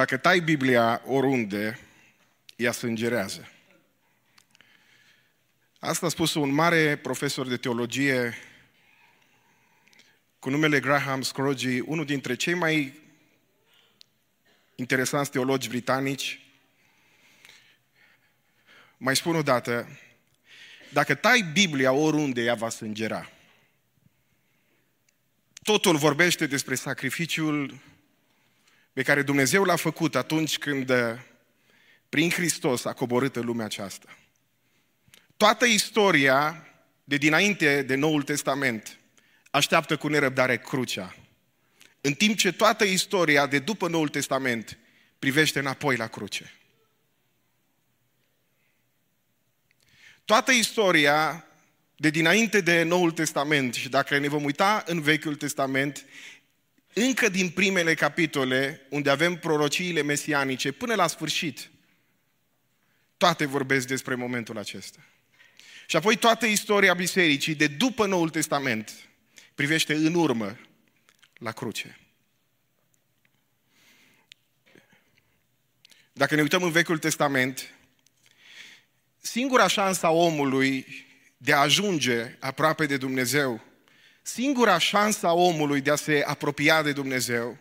Dacă tai Biblia oriunde, ea sângerează. Asta a spus un mare profesor de teologie cu numele Graham Scroggie, unul dintre cei mai interesanți teologi britanici. Mai spun o dată, dacă tai Biblia oriunde, ea va sângera. Totul vorbește despre sacrificiul pe care Dumnezeu l-a făcut atunci când prin Hristos a coborât în lumea aceasta. Toată istoria de dinainte de Noul Testament așteaptă cu nerăbdare crucea. În timp ce toată istoria de după Noul Testament privește înapoi la cruce. Toată istoria de dinainte de Noul Testament și dacă ne vom uita în Vechiul Testament, încă din primele capitole, unde avem prorociile mesianice, până la sfârșit, toate vorbesc despre momentul acesta. Și apoi toată istoria bisericii de după Noul Testament privește în urmă la cruce. Dacă ne uităm în Vechiul Testament, singura șansă a omului de a ajunge aproape de Dumnezeu, singura șansă a omului de a se apropia de Dumnezeu,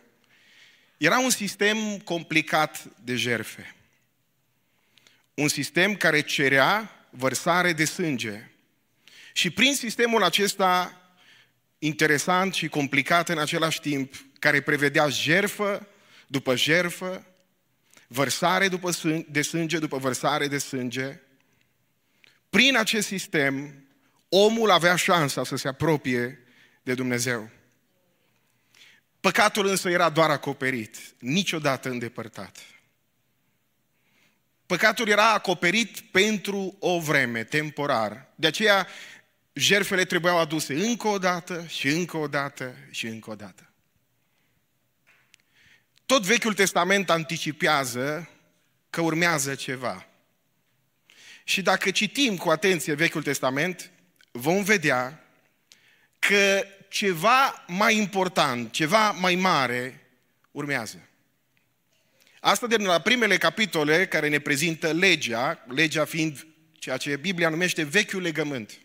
era un sistem complicat de jerfe. Un sistem care cerea vărsare de sânge. Și prin sistemul acesta interesant și complicat în același timp, care prevedea jerfă după jerfă, vărsare după sânge, de sânge după vărsare de sânge, prin acest sistem, omul avea șansa să se apropie de Dumnezeu. Păcatul însă era doar acoperit, niciodată îndepărtat. Păcatul era acoperit pentru o vreme, temporar. De aceea, jerfele trebuiau aduse încă o dată și încă o dată și încă o dată. Tot Vechiul Testament anticipează că urmează ceva. Și dacă citim cu atenție Vechiul Testament, vom vedea că ceva mai important, ceva mai mare urmează. Asta de la primele capitole care ne prezintă legea, legea fiind ceea ce Biblia numește vechiul legământ.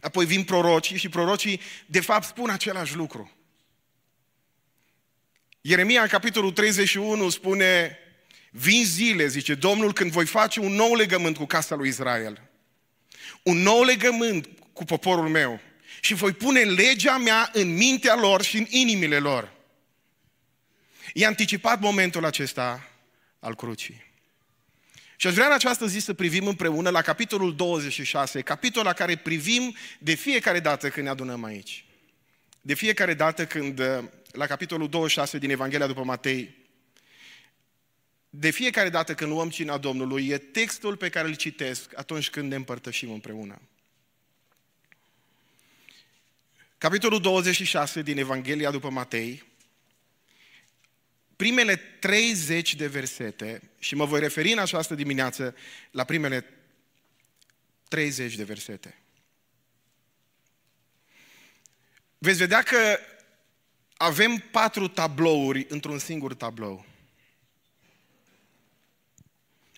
Apoi vin prorocii și prorocii de fapt spun același lucru. Ieremia în capitolul 31 spune Vin zile, zice Domnul, când voi face un nou legământ cu casa lui Israel. Un nou legământ cu poporul meu. Și voi pune legea mea în mintea lor și în inimile lor. I-a anticipat momentul acesta al crucii. Și aș vrea în această zi să privim împreună la capitolul 26, capitolul la care privim de fiecare dată când ne adunăm aici. De fiecare dată când, la capitolul 26 din Evanghelia după Matei, de fiecare dată când luăm cina Domnului, e textul pe care îl citesc atunci când ne împărtășim împreună. Capitolul 26 din Evanghelia după Matei, primele 30 de versete, și mă voi referi în această dimineață la primele 30 de versete. Veți vedea că avem patru tablouri într-un singur tablou.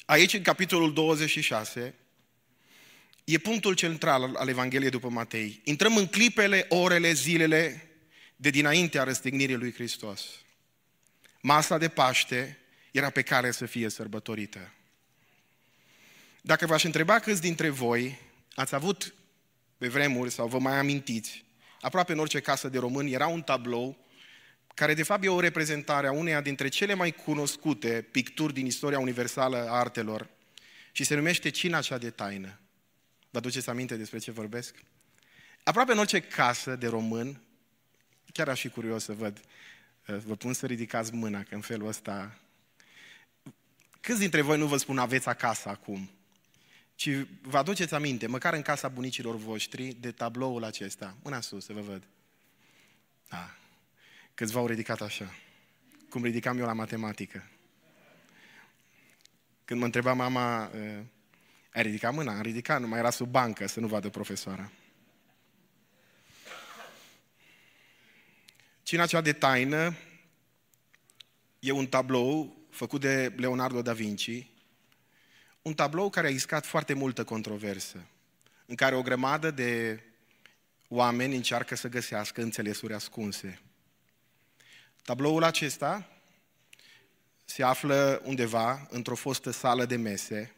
Aici, în capitolul 26, e punctul central al Evangheliei după Matei. Intrăm în clipele, orele, zilele de dinaintea răstignirii lui Hristos. Masa de Paște era pe care să fie sărbătorită. Dacă v-aș întreba câți dintre voi ați avut pe vremuri sau vă mai amintiți, aproape în orice casă de români era un tablou care de fapt e o reprezentare a uneia dintre cele mai cunoscute picturi din istoria universală a artelor și se numește Cina cea de taină. Vă aduceți aminte despre ce vorbesc? Aproape în orice casă de român, chiar aș fi curios să văd, uh, vă pun să ridicați mâna, că în felul ăsta... Câți dintre voi nu vă spun aveți acasă acum? Ci vă aduceți aminte, măcar în casa bunicilor voștri, de tabloul acesta. Mâna sus, să vă văd. Da. Câțiva au ridicat așa. Cum ridicam eu la matematică. Când mă întreba mama, uh, ai ridicat mâna? Am ridicat, nu mai era sub bancă să nu vadă profesoara. Cina cea de taină e un tablou făcut de Leonardo da Vinci, un tablou care a iscat foarte multă controversă, în care o grămadă de oameni încearcă să găsească înțelesuri ascunse. Tabloul acesta se află undeva într-o fostă sală de mese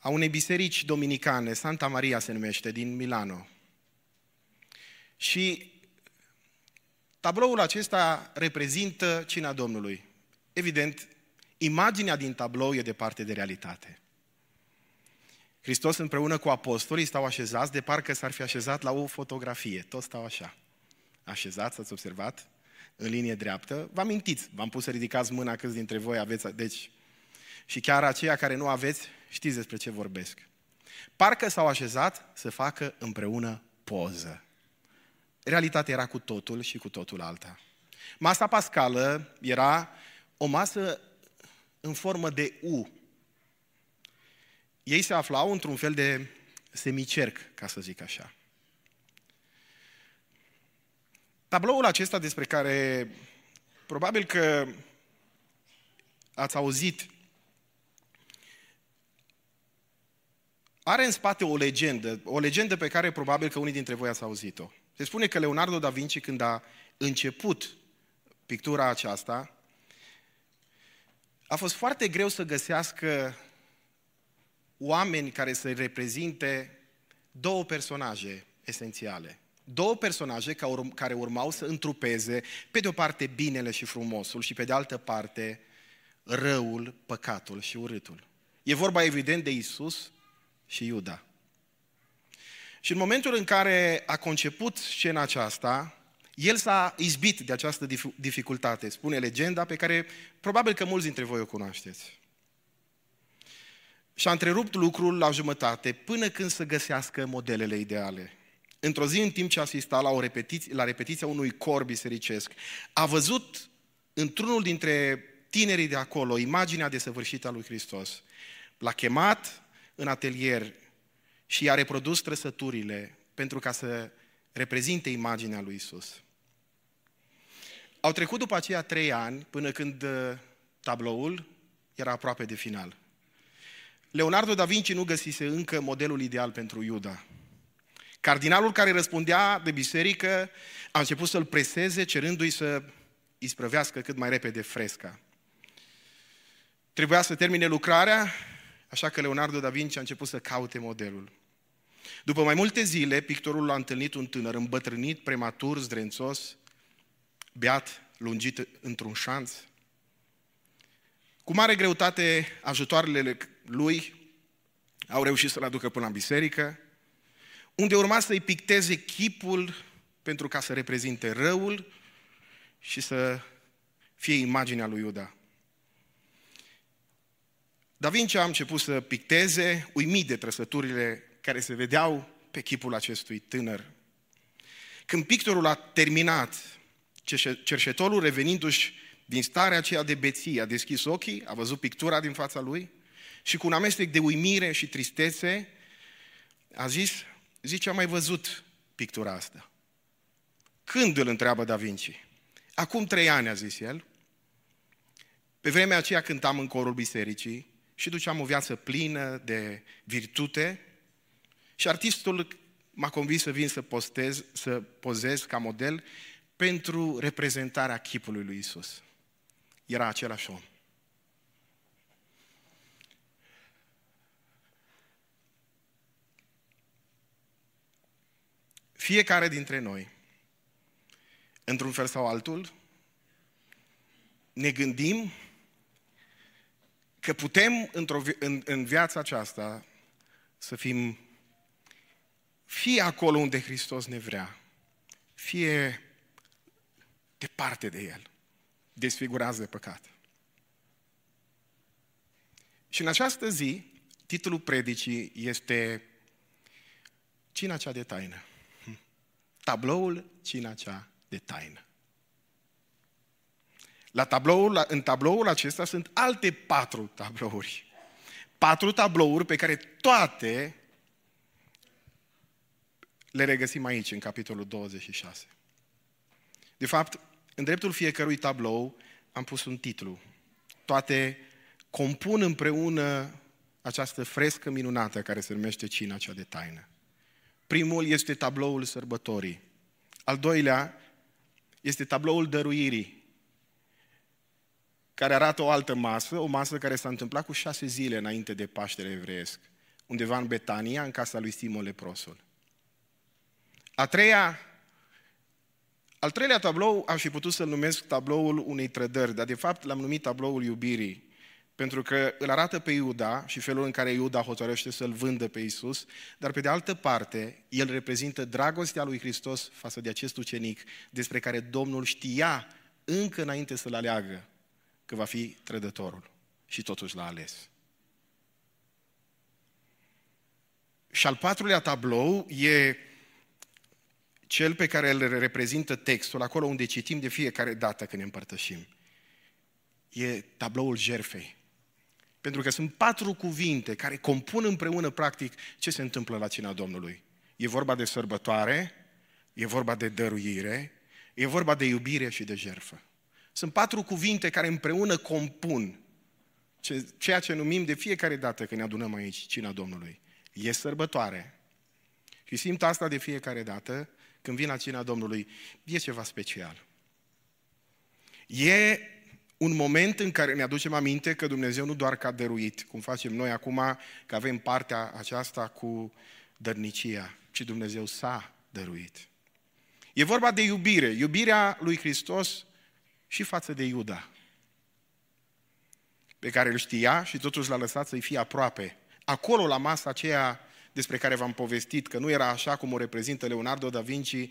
a unei biserici dominicane, Santa Maria se numește, din Milano. Și tabloul acesta reprezintă cina Domnului. Evident, imaginea din tablou e departe de realitate. Hristos împreună cu apostolii stau așezați de parcă s-ar fi așezat la o fotografie. Toți stau așa. Așezați, ați observat? În linie dreaptă. Vă amintiți, v-am pus să ridicați mâna câți dintre voi aveți. Deci, și chiar aceia care nu aveți, știți despre ce vorbesc. Parcă s-au așezat să facă împreună poză. Realitatea era cu totul și cu totul alta. Masa pascală era o masă în formă de U. Ei se aflau într-un fel de semicerc, ca să zic așa. Tabloul acesta despre care probabil că ați auzit, are în spate o legendă, o legendă pe care probabil că unii dintre voi ați auzit-o. Se spune că Leonardo da Vinci, când a început pictura aceasta, a fost foarte greu să găsească oameni care să reprezinte două personaje esențiale. Două personaje care urmau să întrupeze, pe de o parte, binele și frumosul și pe de altă parte, răul, păcatul și urâtul. E vorba evident de Isus și Iuda. Și în momentul în care a conceput scena aceasta, el s-a izbit de această dificultate, spune legenda, pe care probabil că mulți dintre voi o cunoașteți. Și a întrerupt lucrul la jumătate până când să găsească modelele ideale. Într-o zi, în timp ce asista la, o repetiție, la repetiția unui cor bisericesc, a văzut într-unul dintre tinerii de acolo imaginea desăvârșită a lui Hristos. L-a chemat în atelier și i-a reprodus trăsăturile pentru ca să reprezinte imaginea lui Isus. Au trecut după aceea trei ani până când uh, tabloul era aproape de final. Leonardo da Vinci nu găsise încă modelul ideal pentru Iuda. Cardinalul care răspundea de biserică a început să-l preseze, cerându-i să isprăvească cât mai repede fresca. Trebuia să termine lucrarea, așa că Leonardo da Vinci a început să caute modelul. După mai multe zile, pictorul a întâlnit un tânăr îmbătrânit, prematur, zdrențos, beat, lungit într-un șanț. Cu mare greutate, ajutoarele lui au reușit să-l aducă până la biserică, unde urma să-i picteze chipul pentru ca să reprezinte răul și să fie imaginea lui Iuda. Da Vinci a început să picteze, uimit de trăsăturile care se vedeau pe chipul acestui tânăr. Când pictorul a terminat, cerșetorul revenindu-și din starea aceea de beție, a deschis ochii, a văzut pictura din fața lui și cu un amestec de uimire și tristețe a zis, zice, am mai văzut pictura asta. Când îl întreabă Da Vinci? Acum trei ani, a zis el. Pe vremea aceea cântam în corul bisericii și duceam o viață plină de virtute și artistul m-a convins să vin să, postez, să pozez ca model pentru reprezentarea chipului lui Isus. Era același om. Fiecare dintre noi, într-un fel sau altul, ne gândim că putem într-o, în, în viața aceasta să fim fie acolo unde Hristos ne vrea, fie departe de El, desfigurați de păcat. Și în această zi, titlul predicii este Cina cea de taină. Tabloul Cina cea de taină. La tabloul, în tabloul acesta sunt alte patru tablouri. Patru tablouri pe care toate le regăsim aici, în capitolul 26. De fapt, în dreptul fiecărui tablou am pus un titlu. toate compun împreună această frescă minunată care se numește cina cea de taină. Primul este tabloul sărbătorii. Al doilea este tabloul dăruirii, care arată o altă masă, o masă care s-a întâmplat cu șase zile înainte de Paștele evreiesc, undeva în Betania, în casa lui Simon Leprosul. A treia, al treilea tablou aș fi putut să-l numesc tabloul unei trădări, dar de fapt l-am numit tabloul iubirii, pentru că îl arată pe Iuda și felul în care Iuda hotărăște să-l vândă pe Isus, dar pe de altă parte, el reprezintă dragostea lui Hristos față de acest ucenic despre care Domnul știa încă înainte să-l aleagă că va fi trădătorul și totuși l-a ales. Și al patrulea tablou e cel pe care îl reprezintă textul, acolo unde citim de fiecare dată când ne împărtășim. E tabloul jerfei. Pentru că sunt patru cuvinte care compun împreună, practic, ce se întâmplă la cina Domnului. E vorba de sărbătoare, e vorba de dăruire, e vorba de iubire și de jerfă. Sunt patru cuvinte care împreună compun ceea ce numim de fiecare dată când ne adunăm aici, cina Domnului. E sărbătoare. Și simt asta de fiecare dată când vin la cina Domnului. E ceva special. E un moment în care ne aducem aminte că Dumnezeu nu doar că a dăruit, cum facem noi acum, că avem partea aceasta cu dărnicia, ci Dumnezeu s-a dăruit. E vorba de iubire, iubirea lui Hristos și față de Iuda, pe care îl știa și totuși l-a lăsat să-i fie aproape. Acolo, la masa aceea despre care v-am povestit, că nu era așa cum o reprezintă Leonardo da Vinci,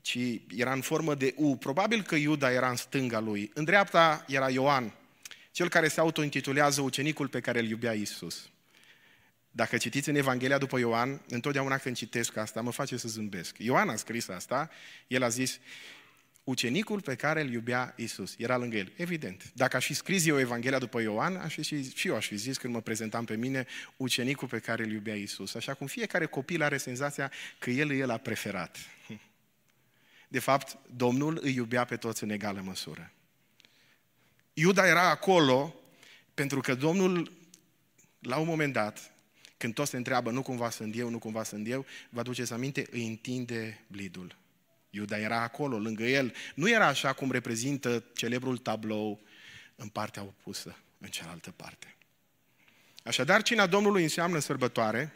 ci era în formă de U. Probabil că Iuda era în stânga lui. În dreapta era Ioan, cel care se autointitulează ucenicul pe care îl iubea Isus. Dacă citiți în Evanghelia după Ioan, întotdeauna când citesc asta, mă face să zâmbesc. Ioan a scris asta, el a zis, ucenicul pe care îl iubea Isus. Era lângă el. Evident. Dacă aș fi scris eu Evanghelia după Ioan, aș fi și, și eu aș fi zis când mă prezentam pe mine ucenicul pe care îl iubea Isus. Așa cum fiecare copil are senzația că el e el a preferat. De fapt, Domnul îi iubea pe toți în egală măsură. Iuda era acolo pentru că Domnul, la un moment dat, când toți se întreabă, nu cumva sunt eu, nu cumva sunt eu, vă aduceți aminte, îi întinde blidul. Iuda era acolo, lângă el. Nu era așa cum reprezintă celebrul tablou în partea opusă, în cealaltă parte. Așadar, cina Domnului înseamnă sărbătoare,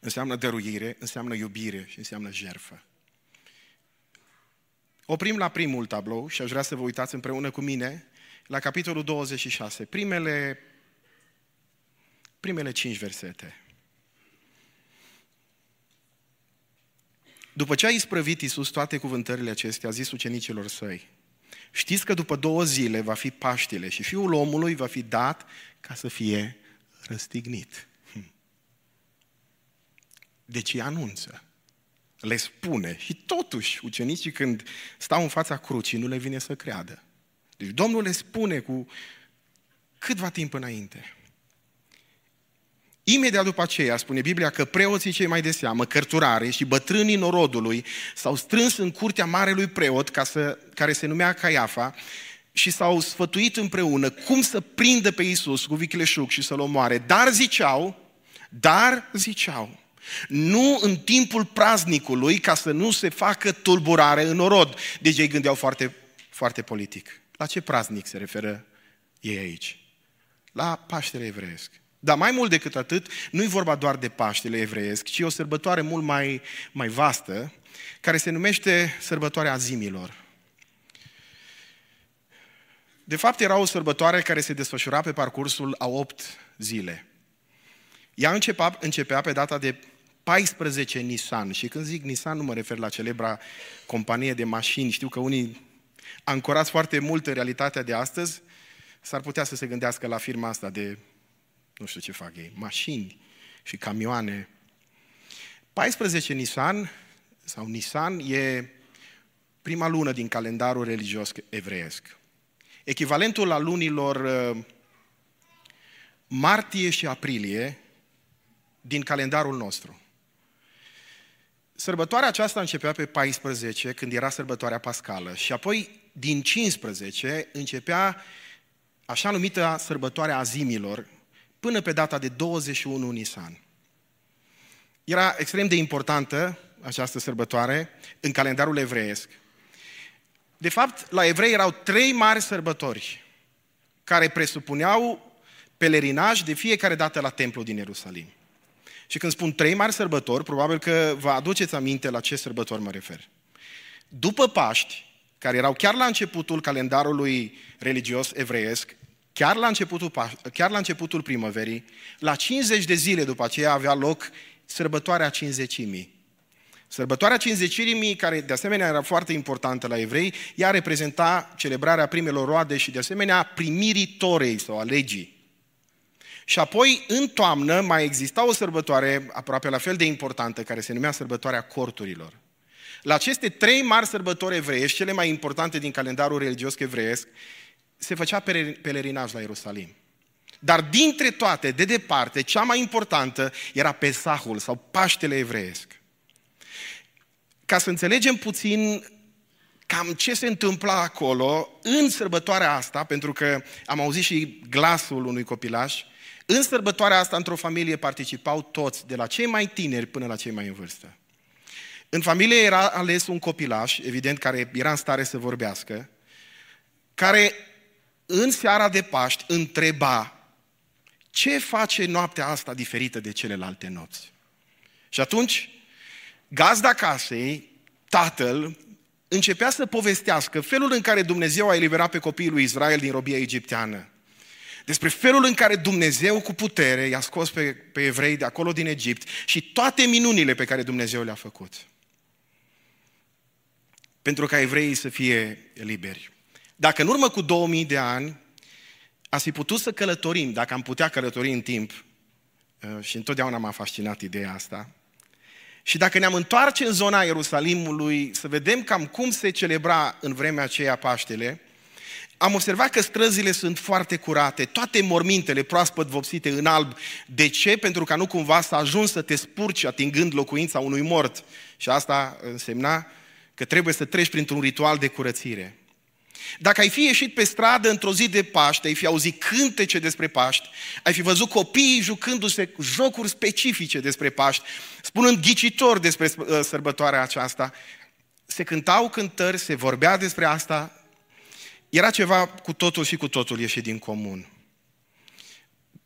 înseamnă dăruire, înseamnă iubire și înseamnă jerfă. Oprim la primul tablou și aș vrea să vă uitați împreună cu mine la capitolul 26, primele, primele cinci versete. După ce a isprăvit Iisus toate cuvântările acestea, a zis ucenicilor săi, știți că după două zile va fi Paștele și Fiul omului va fi dat ca să fie răstignit. Hm. Deci îi anunță, le spune și totuși ucenicii când stau în fața crucii nu le vine să creadă. Deci Domnul le spune cu câtva timp înainte. Imediat după aceea spune Biblia că preoții cei mai de seamă, cărturare și bătrânii norodului s-au strâns în curtea marelui preot ca să, care se numea Caiafa și s-au sfătuit împreună cum să prindă pe Iisus cu vicleșug și să-l omoare. Dar ziceau, dar ziceau, nu în timpul praznicului ca să nu se facă tulburare în orod. Deci ei gândeau foarte, foarte politic. La ce praznic se referă ei aici? La Paștele Evreiesc. Dar mai mult decât atât, nu e vorba doar de Paștele evreiesc, ci o sărbătoare mult mai, mai vastă, care se numește sărbătoarea azimilor. De fapt, era o sărbătoare care se desfășura pe parcursul a opt zile. Ea începea, începea pe data de 14 Nissan. Și când zic Nissan, nu mă refer la celebra companie de mașini. Știu că unii ancorați foarte mult în realitatea de astăzi, s-ar putea să se gândească la firma asta de nu știu ce fac ei, mașini și camioane. 14 Nisan sau Nisan e prima lună din calendarul religios evreiesc. Echivalentul la lunilor uh, martie și aprilie din calendarul nostru. Sărbătoarea aceasta începea pe 14, când era sărbătoarea pascală, și apoi din 15 începea așa numită sărbătoare a zimilor, până pe data de 21 Nisan. Era extrem de importantă această sărbătoare în calendarul evreiesc. De fapt, la evrei erau trei mari sărbători care presupuneau pelerinaj de fiecare dată la templu din Ierusalim. Și când spun trei mari sărbători, probabil că vă aduceți aminte la ce sărbători mă refer. După Paști, care erau chiar la începutul calendarului religios evreiesc, chiar la începutul, chiar la începutul primăverii, la 50 de zile după aceea avea loc sărbătoarea cinzecimii. Sărbătoarea cinzecirimii, care de asemenea era foarte importantă la evrei, ea reprezenta celebrarea primelor roade și de asemenea primirii torei sau a legii. Și apoi, în toamnă, mai exista o sărbătoare aproape la fel de importantă, care se numea sărbătoarea corturilor. La aceste trei mari sărbători evreiești, cele mai importante din calendarul religios evreiesc, se făcea pelerinaj la Ierusalim. Dar dintre toate, de departe, cea mai importantă era Pesahul sau Paștele evreiesc. Ca să înțelegem puțin cam ce se întâmpla acolo în sărbătoarea asta, pentru că am auzit și glasul unui copilaș, în sărbătoarea asta, într-o familie, participau toți, de la cei mai tineri până la cei mai în vârstă. În familie era ales un copilaș, evident, care era în stare să vorbească, care în seara de Paști întreba ce face noaptea asta diferită de celelalte nopți. Și atunci, gazda casei, tatăl, începea să povestească felul în care Dumnezeu a eliberat pe copiii lui Israel din robia egipteană. Despre felul în care Dumnezeu cu putere i-a scos pe, pe evrei de acolo din Egipt și toate minunile pe care Dumnezeu le-a făcut. Pentru ca evreii să fie liberi. Dacă în urmă cu 2000 de ani ați fi putut să călătorim, dacă am putea călători în timp, uh, și întotdeauna m-a fascinat ideea asta, și dacă ne-am întoarce în zona Ierusalimului să vedem cam cum se celebra în vremea aceea Paștele, am observat că străzile sunt foarte curate, toate mormintele proaspăt vopsite în alb. De ce? Pentru ca nu cumva să ajungi să te spurci atingând locuința unui mort. Și asta însemna că trebuie să treci printr-un ritual de curățire. Dacă ai fi ieșit pe stradă într-o zi de Paște, ai fi auzit cântece despre Paști, ai fi văzut copiii jucându-se jocuri specifice despre Paști, spunând ghicitor despre uh, sărbătoarea aceasta, se cântau cântări, se vorbea despre asta, era ceva cu totul și cu totul ieșit din comun.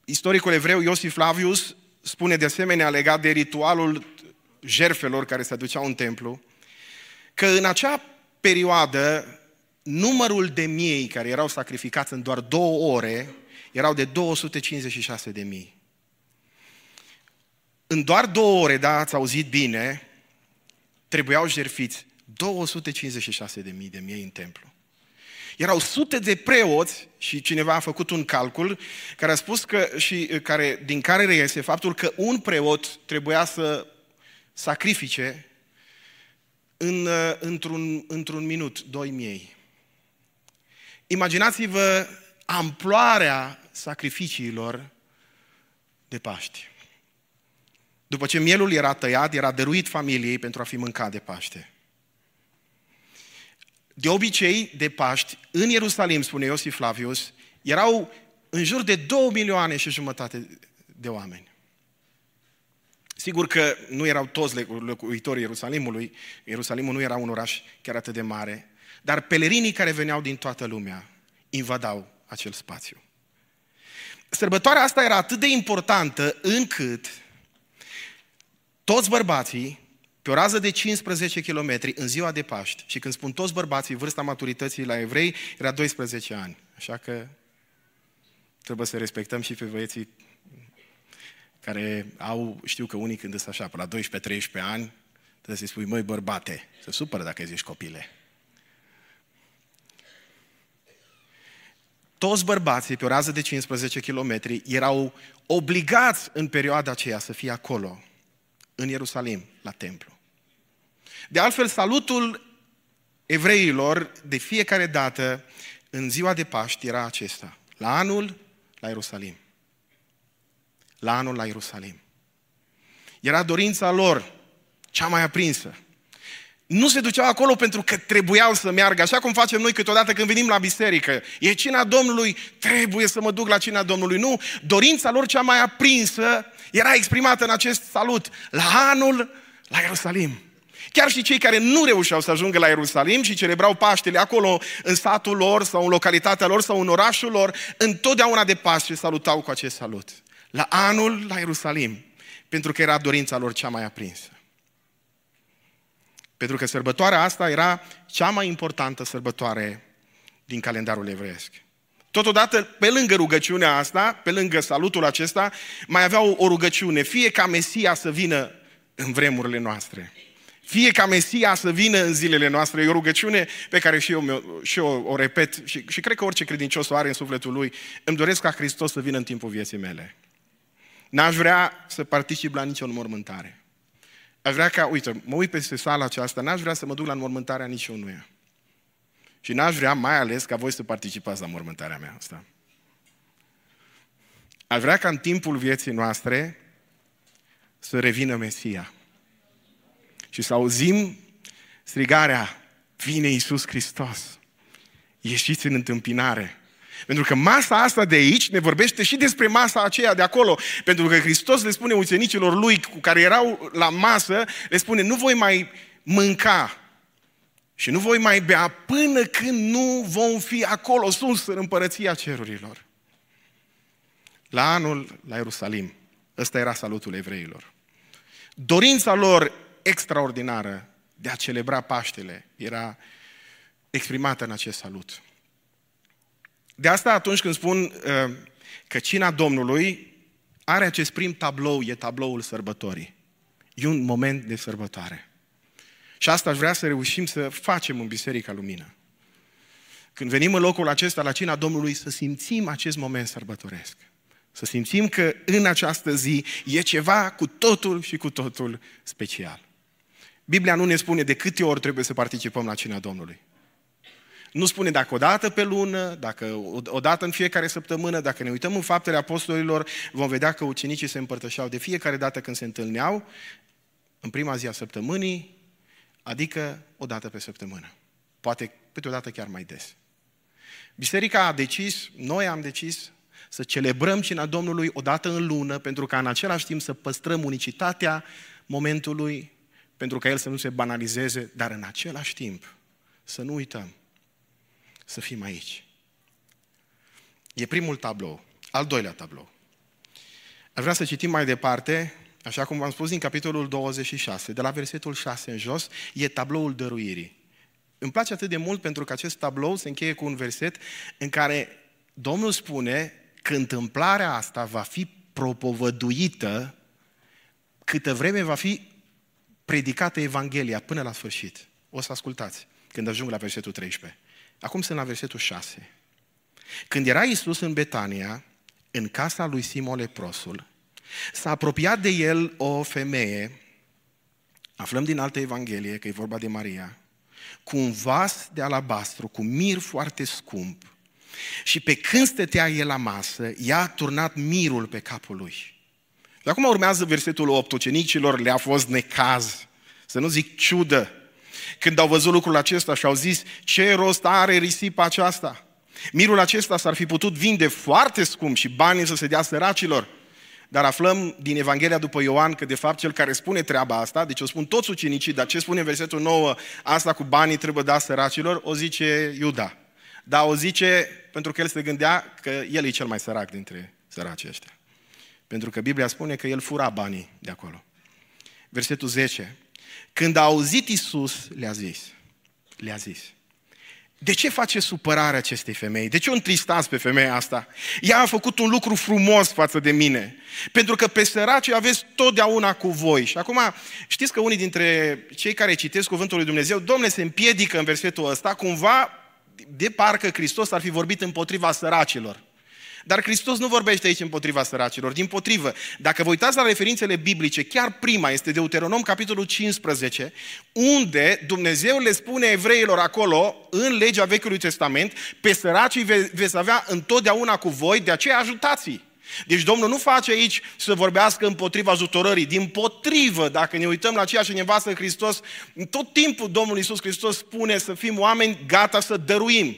Istoricul evreu Iosif Flavius spune de asemenea legat de ritualul jerfelor care se aduceau în templu, că în acea perioadă numărul de miei care erau sacrificați în doar două ore erau de 256 de mii. În doar două ore, da, ați auzit bine, trebuiau jerfiți 256 de mii de miei în templu. Erau sute de preoți și cineva a făcut un calcul care a spus că, și care, din care reiese faptul că un preot trebuia să sacrifice în, într-un, într-un minut doi miei. Imaginați-vă amploarea sacrificiilor de Paști. După ce mielul era tăiat, era dăruit familiei pentru a fi mâncat de Paște. De obicei, de Paști, în Ierusalim, spune Iosif Flavius, erau în jur de două milioane și jumătate de oameni. Sigur că nu erau toți locuitorii Ierusalimului, Ierusalimul nu era un oraș chiar atât de mare, dar pelerinii care veneau din toată lumea invadau acel spațiu. Sărbătoarea asta era atât de importantă încât toți bărbații, pe o rază de 15 km în ziua de Paști, și când spun toți bărbații, vârsta maturității la evrei era 12 ani. Așa că trebuie să respectăm și pe băieții care au, știu că unii când sunt așa, pe la 12-13 ani, trebuie să-i spui, măi bărbate, să supără dacă zici copile. Toți bărbații pe o rază de 15 km erau obligați în perioada aceea să fie acolo, în Ierusalim, la templu. De altfel, salutul evreilor de fiecare dată în ziua de Paști era acesta. La anul, la Ierusalim. La anul, la Ierusalim. Era dorința lor, cea mai aprinsă. Nu se duceau acolo pentru că trebuiau să meargă, așa cum facem noi câteodată când venim la biserică. E cina Domnului, trebuie să mă duc la cina Domnului. Nu, dorința lor cea mai aprinsă era exprimată în acest salut. La anul, la Ierusalim. Chiar și cei care nu reușeau să ajungă la Ierusalim și celebrau Paștele acolo în satul lor sau în localitatea lor sau în orașul lor, întotdeauna de Paște salutau cu acest salut. La anul la Ierusalim, pentru că era dorința lor cea mai aprinsă. Pentru că sărbătoarea asta era cea mai importantă sărbătoare din calendarul evreiesc. Totodată, pe lângă rugăciunea asta, pe lângă salutul acesta, mai aveau o rugăciune, fie ca Mesia să vină în vremurile noastre. Fie ca Mesia să vină în zilele noastre. E o rugăciune pe care și eu, și eu o repet și, și cred că orice credincios o are în sufletul lui. Îmi doresc ca Hristos să vină în timpul vieții mele. N-aș vrea să particip la nicio înmormântare. Aș vrea ca, uite, mă uit peste sala aceasta, n-aș vrea să mă duc la înmormântarea niciunuia. Și n-aș vrea mai ales ca voi să participați la mormântarea mea asta. Aș vrea ca în timpul vieții noastre să revină Mesia. Și să auzim strigarea, vine Iisus Hristos. Ieșiți în întâmpinare. Pentru că masa asta de aici ne vorbește și despre masa aceea de acolo. Pentru că Hristos le spune ucenicilor lui cu care erau la masă, le spune, nu voi mai mânca și nu voi mai bea până când nu vom fi acolo sus în împărăția cerurilor. La anul la Ierusalim, ăsta era salutul evreilor. Dorința lor extraordinară de a celebra Paștele era exprimată în acest salut. De asta atunci când spun uh, că cina Domnului are acest prim tablou, e tabloul sărbătorii. E un moment de sărbătoare. Și asta aș vrea să reușim să facem în Biserica Lumină. Când venim în locul acesta la cina Domnului, să simțim acest moment sărbătoresc. Să simțim că în această zi e ceva cu totul și cu totul special. Biblia nu ne spune de câte ori trebuie să participăm la cina Domnului. Nu spune dacă o dată pe lună, dacă o dată în fiecare săptămână, dacă ne uităm în faptele apostolilor, vom vedea că ucenicii se împărtășeau de fiecare dată când se întâlneau, în prima zi a săptămânii, adică o dată pe săptămână. Poate câteodată chiar mai des. Biserica a decis, noi am decis să celebrăm cina Domnului o dată în lună, pentru ca în același timp să păstrăm unicitatea momentului, pentru ca el să nu se banalizeze, dar în același timp să nu uităm să fim aici. E primul tablou. Al doilea tablou. Aș vrea să citim mai departe, așa cum v-am spus din capitolul 26, de la versetul 6 în jos, e tabloul dăruirii. Îmi place atât de mult pentru că acest tablou se încheie cu un verset în care Domnul spune că întâmplarea asta va fi propovăduită câtă vreme va fi predicată Evanghelia până la sfârșit. O să ascultați când ajung la versetul 13. Acum sunt la versetul 6. Când era Isus în Betania, în casa lui Simon Leprosul, s-a apropiat de el o femeie, aflăm din altă Evanghelie că e vorba de Maria, cu un vas de alabastru, cu mir foarte scump. Și pe când stătea el la masă, ea a turnat mirul pe capul lui. Și acum urmează versetul 8. Ucenicilor le-a fost necaz, să nu zic ciudă, când au văzut lucrul acesta și au zis, ce rost are risipa aceasta? Mirul acesta s-ar fi putut vinde foarte scump și banii să se dea săracilor. Dar aflăm din Evanghelia după Ioan că de fapt cel care spune treaba asta, deci o spun toți ucenicii, dar ce spune în versetul 9, asta cu banii trebuie da săracilor, o zice Iuda. Dar o zice pentru că el se gândea că el e cel mai sărac dintre săracii ăștia. Pentru că Biblia spune că el fura banii de acolo. Versetul 10. Când a auzit Isus, le-a zis, le-a zis, de ce face supărarea acestei femei? De ce o întristați pe femeia asta? Ea a făcut un lucru frumos față de mine. Pentru că pe săraci aveți totdeauna cu voi. Și acum, știți că unii dintre cei care citesc Cuvântul lui Dumnezeu, Domnule, se împiedică în versetul ăsta, cumva, de parcă Hristos ar fi vorbit împotriva săracilor. Dar Hristos nu vorbește aici împotriva săracilor, din potrivă. Dacă vă uitați la referințele biblice, chiar prima este Deuteronom, capitolul 15, unde Dumnezeu le spune evreilor acolo, în legea Vechiului Testament, pe săracii ve- veți avea întotdeauna cu voi, de aceea ajutați-i. Deci Domnul nu face aici să vorbească împotriva ajutorării. Din potrivă, dacă ne uităm la ceea ce ne învață Hristos, tot timpul Domnul Iisus Hristos spune să fim oameni gata să dăruim.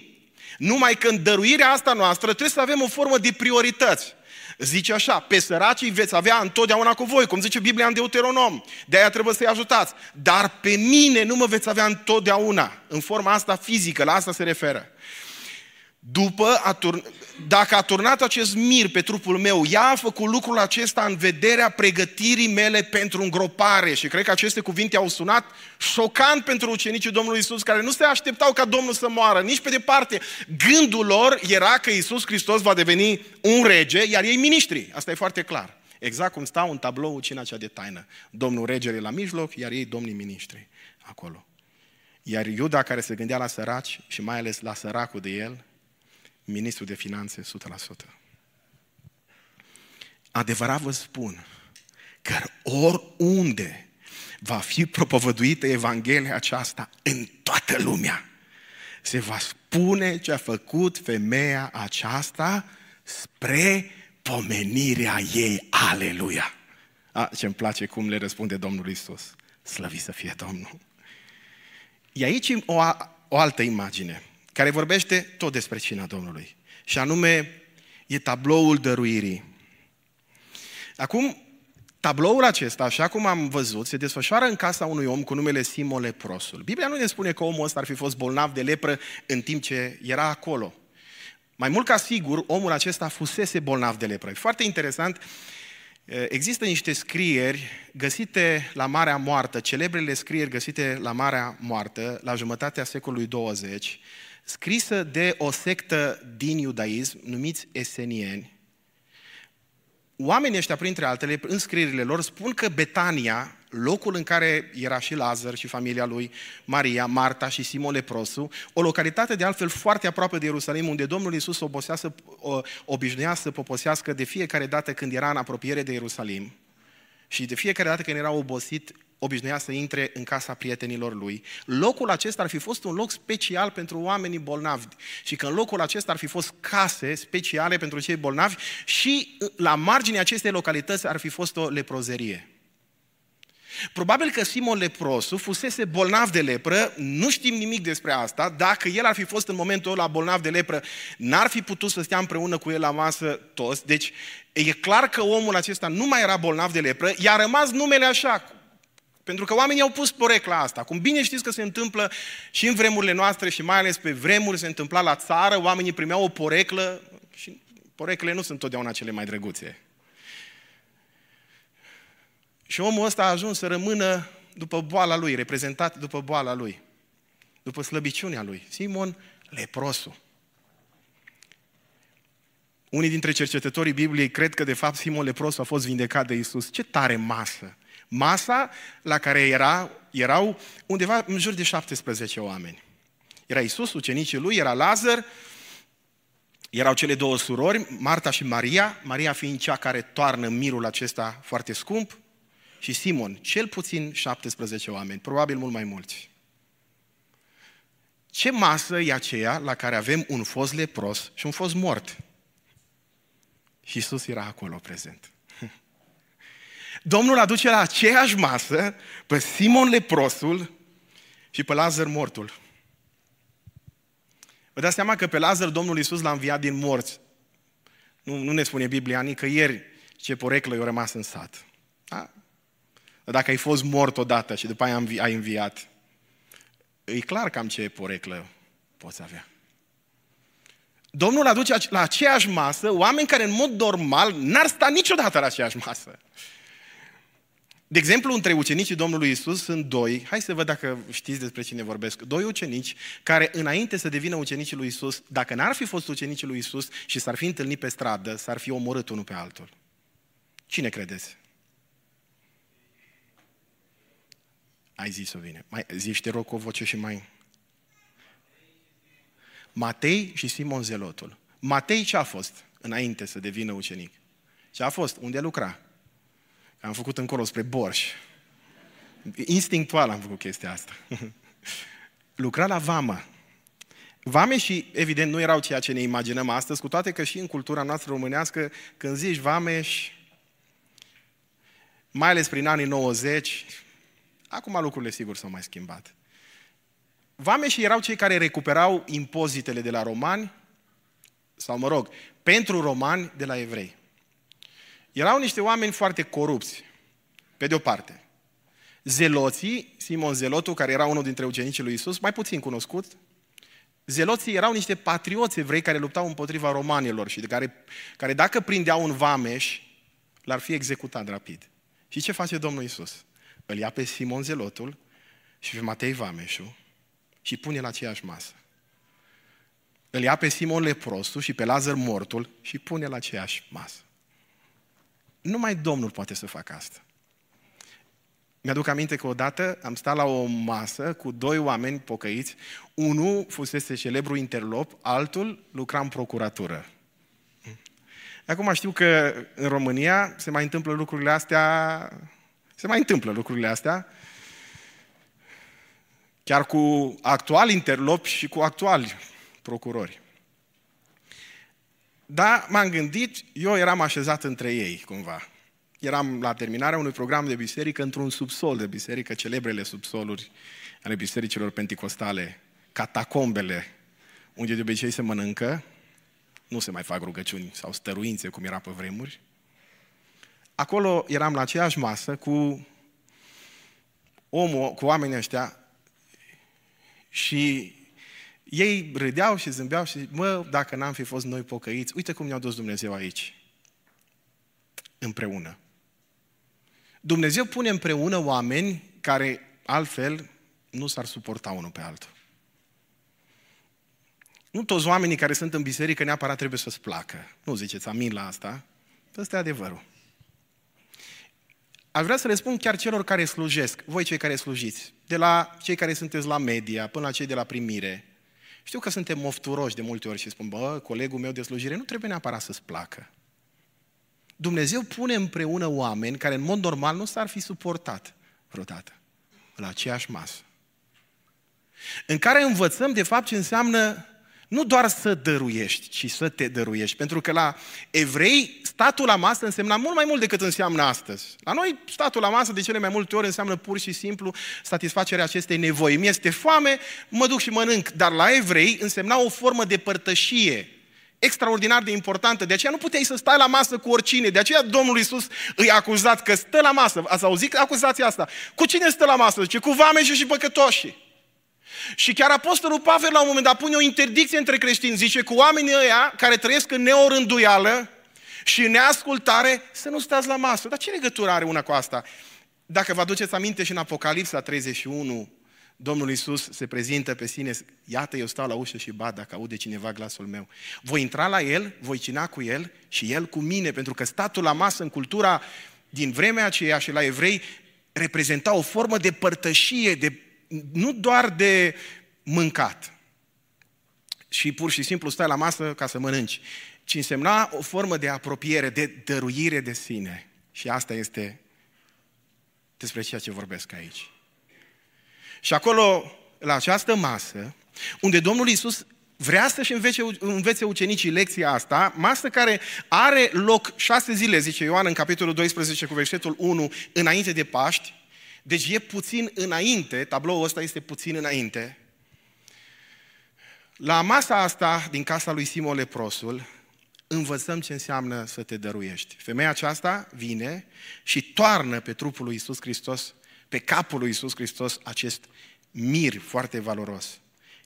Numai că în dăruirea asta noastră trebuie să avem o formă de priorități. Zice așa, pe săracii veți avea întotdeauna cu voi, cum zice Biblia în Deuteronom. De aia trebuie să-i ajutați. Dar pe mine nu mă veți avea întotdeauna. În forma asta fizică, la asta se referă. După, a turn... dacă a turnat acest mir pe trupul meu, ea a făcut lucrul acesta în vederea pregătirii mele pentru îngropare. Și cred că aceste cuvinte au sunat șocant pentru ucenicii Domnului Isus, care nu se așteptau ca Domnul să moară, nici pe departe. Gândul lor era că Isus Hristos va deveni un rege, iar ei miniștri. Asta e foarte clar. Exact cum stau în tablou cina cea de taină. Domnul regele la mijloc, iar ei domnii miniștri acolo. Iar Iuda care se gândea la săraci și mai ales la săracul de el, ministru de finanțe 100%. Adevărat vă spun că oriunde va fi propovăduită Evanghelia aceasta în toată lumea, se va spune ce a făcut femeia aceasta spre pomenirea ei. Aleluia! A, ce-mi place cum le răspunde Domnul Isus. Slăvi să fie Domnul! E aici o, o altă imagine care vorbește tot despre cina Domnului. Și anume, e tabloul dăruirii. Acum, tabloul acesta, așa cum am văzut, se desfășoară în casa unui om cu numele Simon Leprosul. Biblia nu ne spune că omul ăsta ar fi fost bolnav de lepră în timp ce era acolo. Mai mult ca sigur, omul acesta fusese bolnav de lepră. E foarte interesant, există niște scrieri găsite la Marea Moartă, celebrele scrieri găsite la Marea Moartă, la jumătatea secolului 20, scrisă de o sectă din iudaism, numiți esenieni. Oamenii ăștia, printre altele, în scrierile lor, spun că Betania, locul în care era și Lazar și familia lui, Maria, Marta și Simon Leprosu, o localitate de altfel foarte aproape de Ierusalim, unde Domnul Iisus obosea să, obișnuia să poposească de fiecare dată când era în apropiere de Ierusalim. Și de fiecare dată când era obosit, obișnuia să intre în casa prietenilor lui. Locul acesta ar fi fost un loc special pentru oamenii bolnavi și că în locul acesta ar fi fost case speciale pentru cei bolnavi și la marginea acestei localități ar fi fost o leprozerie. Probabil că Simon Leprosu fusese bolnav de lepră, nu știm nimic despre asta, dacă el ar fi fost în momentul ăla bolnav de lepră, n-ar fi putut să stea împreună cu el la masă toți, deci e clar că omul acesta nu mai era bolnav de lepră, i-a rămas numele așa, pentru că oamenii au pus porecla asta. Cum bine știți că se întâmplă și în vremurile noastre și mai ales pe vremuri se întâmpla la țară, oamenii primeau o poreclă și poreclele nu sunt totdeauna cele mai drăguțe. Și omul ăsta a ajuns să rămână după boala lui, reprezentat după boala lui, după slăbiciunea lui. Simon leprosul. Unii dintre cercetătorii Bibliei cred că de fapt Simon leprosul a fost vindecat de Isus. Ce tare masă! Masa la care era, erau undeva în jur de 17 oameni. Era Isus, ucenicii lui, era Lazar, erau cele două surori, Marta și Maria, Maria fiind cea care toarnă mirul acesta foarte scump, și Simon, cel puțin 17 oameni, probabil mult mai mulți. Ce masă e aceea la care avem un fost lepros și un fost mort? Și Isus era acolo prezent. Domnul aduce la aceeași masă pe Simon leprosul și pe Lazar mortul. Vă dați seama că pe Lazar Domnul Iisus l-a înviat din morți. Nu, nu ne spune Biblia nicăieri ce poreclă i-a rămas în sat. Da? Dar dacă ai fost mort odată și după aia ai înviat, e clar cam ce poreclă poți avea. Domnul aduce la aceeași masă oameni care în mod normal n-ar sta niciodată la aceeași masă. De exemplu, între ucenicii Domnului Isus sunt doi, hai să văd dacă știți despre cine vorbesc, doi ucenici care înainte să devină ucenicii lui Isus, dacă n-ar fi fost ucenicii lui Isus și s-ar fi întâlnit pe stradă, s-ar fi omorât unul pe altul. Cine credeți? Ai zis-o bine. Mai zici, te rog, cu o voce și mai... Matei și Simon Zelotul. Matei ce a fost înainte să devină ucenic? Ce a fost? Unde lucra? Am făcut încolo spre Borș. Instinctual am făcut chestia asta. Lucra la vamă. Vame și, evident, nu erau ceea ce ne imaginăm astăzi, cu toate că și în cultura noastră românească, când zici vameș, mai ales prin anii 90, acum lucrurile sigur s-au mai schimbat. Vameșii erau cei care recuperau impozitele de la romani, sau mă rog, pentru romani de la evrei. Erau niște oameni foarte corupți, pe de o parte. Zeloții, Simon Zelotul, care era unul dintre ucenicii lui Isus, mai puțin cunoscut, Zeloții erau niște patrioți evrei care luptau împotriva romanilor și de care, care dacă prindeau un vameș, l-ar fi executat rapid. Și ce face Domnul Isus? Îl ia pe Simon Zelotul și pe Matei Vameșul și pune la aceeași masă. Îl ia pe Simon Leprostu și pe Lazar Mortul și pune la aceeași masă. Numai Domnul poate să facă asta. Mi-aduc aminte că odată am stat la o masă cu doi oameni pocăiți. Unul fusese celebru interlop, altul lucra în procuratură. Acum știu că în România se mai întâmplă lucrurile astea, se mai întâmplă lucrurile astea, chiar cu actuali interlopi și cu actuali procurori. Da, m-am gândit, eu eram așezat între ei, cumva. Eram la terminarea unui program de biserică într-un subsol de biserică, celebrele subsoluri ale bisericilor penticostale, catacombele, unde de obicei se mănâncă, nu se mai fac rugăciuni sau stăruințe, cum era pe vremuri. Acolo eram la aceeași masă cu omul, cu oamenii ăștia și ei râdeau și zâmbeau și mă, dacă n-am fi fost noi pocăiți, uite cum ne-a dus Dumnezeu aici. Împreună. Dumnezeu pune împreună oameni care altfel nu s-ar suporta unul pe altul. Nu toți oamenii care sunt în biserică neapărat trebuie să-ți placă. Nu ziceți amin la asta. Ăsta e adevărul. Aș vrea să le spun chiar celor care slujesc, voi cei care slujiți, de la cei care sunteți la media până la cei de la primire. Știu că suntem mofturoși de multe ori și spun, bă, colegul meu de slujire nu trebuie neapărat să-ți placă. Dumnezeu pune împreună oameni care în mod normal nu s-ar fi suportat vreodată la aceeași masă. În care învățăm de fapt ce înseamnă nu doar să dăruiești, ci să te dăruiești. Pentru că la evrei, statul la masă însemna mult mai mult decât înseamnă astăzi. La noi, statul la masă de cele mai multe ori înseamnă pur și simplu satisfacerea acestei nevoi. Mi este foame, mă duc și mănânc. Dar la evrei însemna o formă de părtășie extraordinar de importantă. De aceea nu puteai să stai la masă cu oricine. De aceea Domnul Iisus îi a acuzat că stă la masă. Ați auzit acuzația asta? Cu cine stă la masă? Zice, cu vameșii și păcătoși. Și chiar Apostolul Pavel la un moment dat pune o interdicție între creștini. Zice, cu oamenii ăia care trăiesc în neorânduială și în neascultare, să nu stați la masă. Dar ce legătură are una cu asta? Dacă vă aduceți aminte și în Apocalipsa 31, Domnul Iisus se prezintă pe sine, iată eu stau la ușă și bat dacă aude cineva glasul meu. Voi intra la el, voi cina cu el și el cu mine, pentru că statul la masă în cultura din vremea aceea și la evrei reprezenta o formă de părtășie, de, nu doar de mâncat. Și pur și simplu stai la masă ca să mănânci, ci însemna o formă de apropiere, de dăruire de sine. Și asta este despre ceea ce vorbesc aici. Și acolo, la această masă, unde Domnul Iisus vrea să-și învețe, învețe ucenicii lecția asta, masă care are loc șase zile, zice Ioan în capitolul 12 cu versetul 1, înainte de Paști, deci e puțin înainte, tabloul ăsta este puțin înainte. La masa asta, din casa lui Simon Leprosul, învățăm ce înseamnă să te dăruiești. Femeia aceasta vine și toarnă pe trupul lui Isus Hristos pe capul lui Isus Hristos acest mir foarte valoros.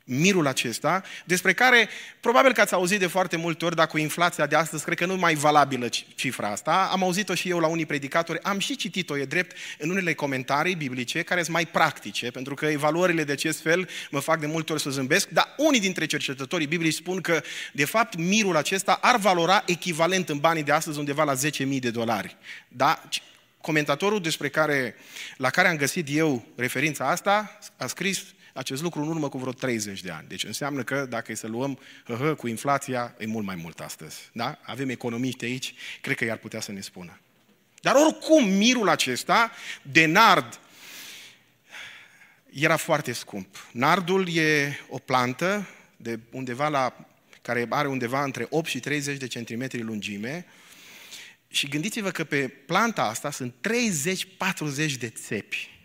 Mirul acesta, despre care probabil că ați auzit de foarte multe ori, dar cu inflația de astăzi, cred că nu e mai valabilă cifra asta. Am auzit-o și eu la unii predicatori, am și citit-o, e drept, în unele comentarii biblice, care sunt mai practice, pentru că evaluările de acest fel mă fac de multe ori să zâmbesc, dar unii dintre cercetătorii biblici spun că, de fapt, mirul acesta ar valora echivalent în banii de astăzi undeva la 10.000 de dolari. Da? comentatorul despre care, la care am găsit eu referința asta a scris acest lucru în urmă cu vreo 30 de ani. Deci înseamnă că dacă e să luăm hă, cu inflația, e mult mai mult astăzi. Da? Avem economiști aici, cred că i-ar putea să ne spună. Dar oricum, mirul acesta de nard era foarte scump. Nardul e o plantă de undeva la, care are undeva între 8 și 30 de centimetri lungime, și gândiți-vă că pe planta asta sunt 30-40 de țepi.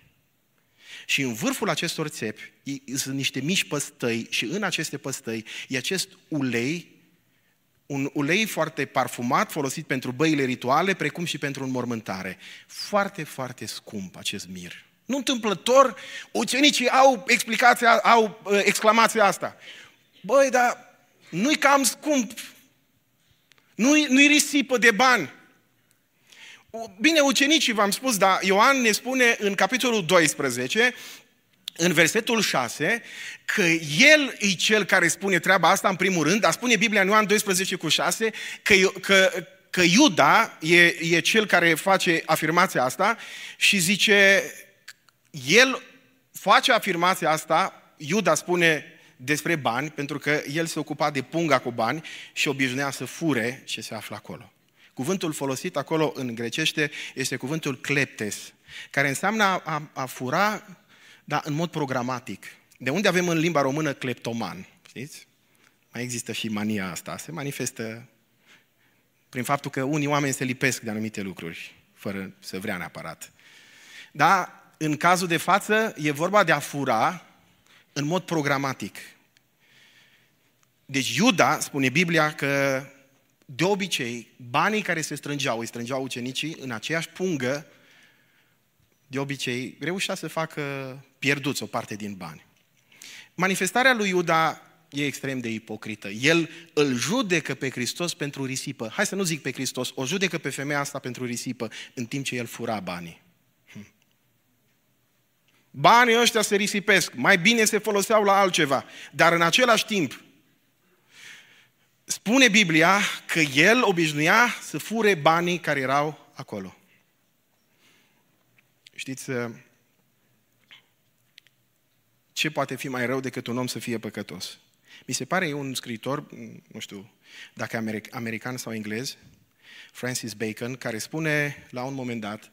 Și în vârful acestor țepi sunt niște mici păstăi și în aceste păstăi e acest ulei, un ulei foarte parfumat, folosit pentru băile rituale, precum și pentru înmormântare. Foarte, foarte scump acest mir. Nu întâmplător, ucenicii au explicația, au uh, exclamația asta. Băi, dar nu-i cam scump, nu-i, nu-i risipă de bani. Bine, ucenicii v-am spus, dar Ioan ne spune în capitolul 12, în versetul 6, că el e cel care spune treaba asta în primul rând, dar spune Biblia în Ioan 12 cu 6 că, că, că Iuda e, e cel care face afirmația asta și zice, el face afirmația asta, Iuda spune despre bani, pentru că el se ocupa de punga cu bani și obișnuia să fure ce se află acolo. Cuvântul folosit acolo în grecește este cuvântul kleptes, care înseamnă a, a, a fura, dar în mod programatic. De unde avem în limba română kleptoman, știți? Mai există și mania asta, se manifestă prin faptul că unii oameni se lipesc de anumite lucruri, fără să vrea neapărat. Dar în cazul de față e vorba de a fura în mod programatic. Deci Iuda, spune Biblia, că de obicei, banii care se strângeau, îi strângeau ucenicii în aceeași pungă, de obicei, reușea să facă pierduți o parte din bani. Manifestarea lui Iuda e extrem de ipocrită. El îl judecă pe Hristos pentru risipă. Hai să nu zic pe Hristos, o judecă pe femeia asta pentru risipă, în timp ce el fura banii. Hm. Banii ăștia se risipesc, mai bine se foloseau la altceva. Dar în același timp, spune Biblia că el obișnuia să fure banii care erau acolo. Știți, uh, ce poate fi mai rău decât un om să fie păcătos? Mi se pare e un scriitor, nu știu dacă e american sau englez, Francis Bacon, care spune la un moment dat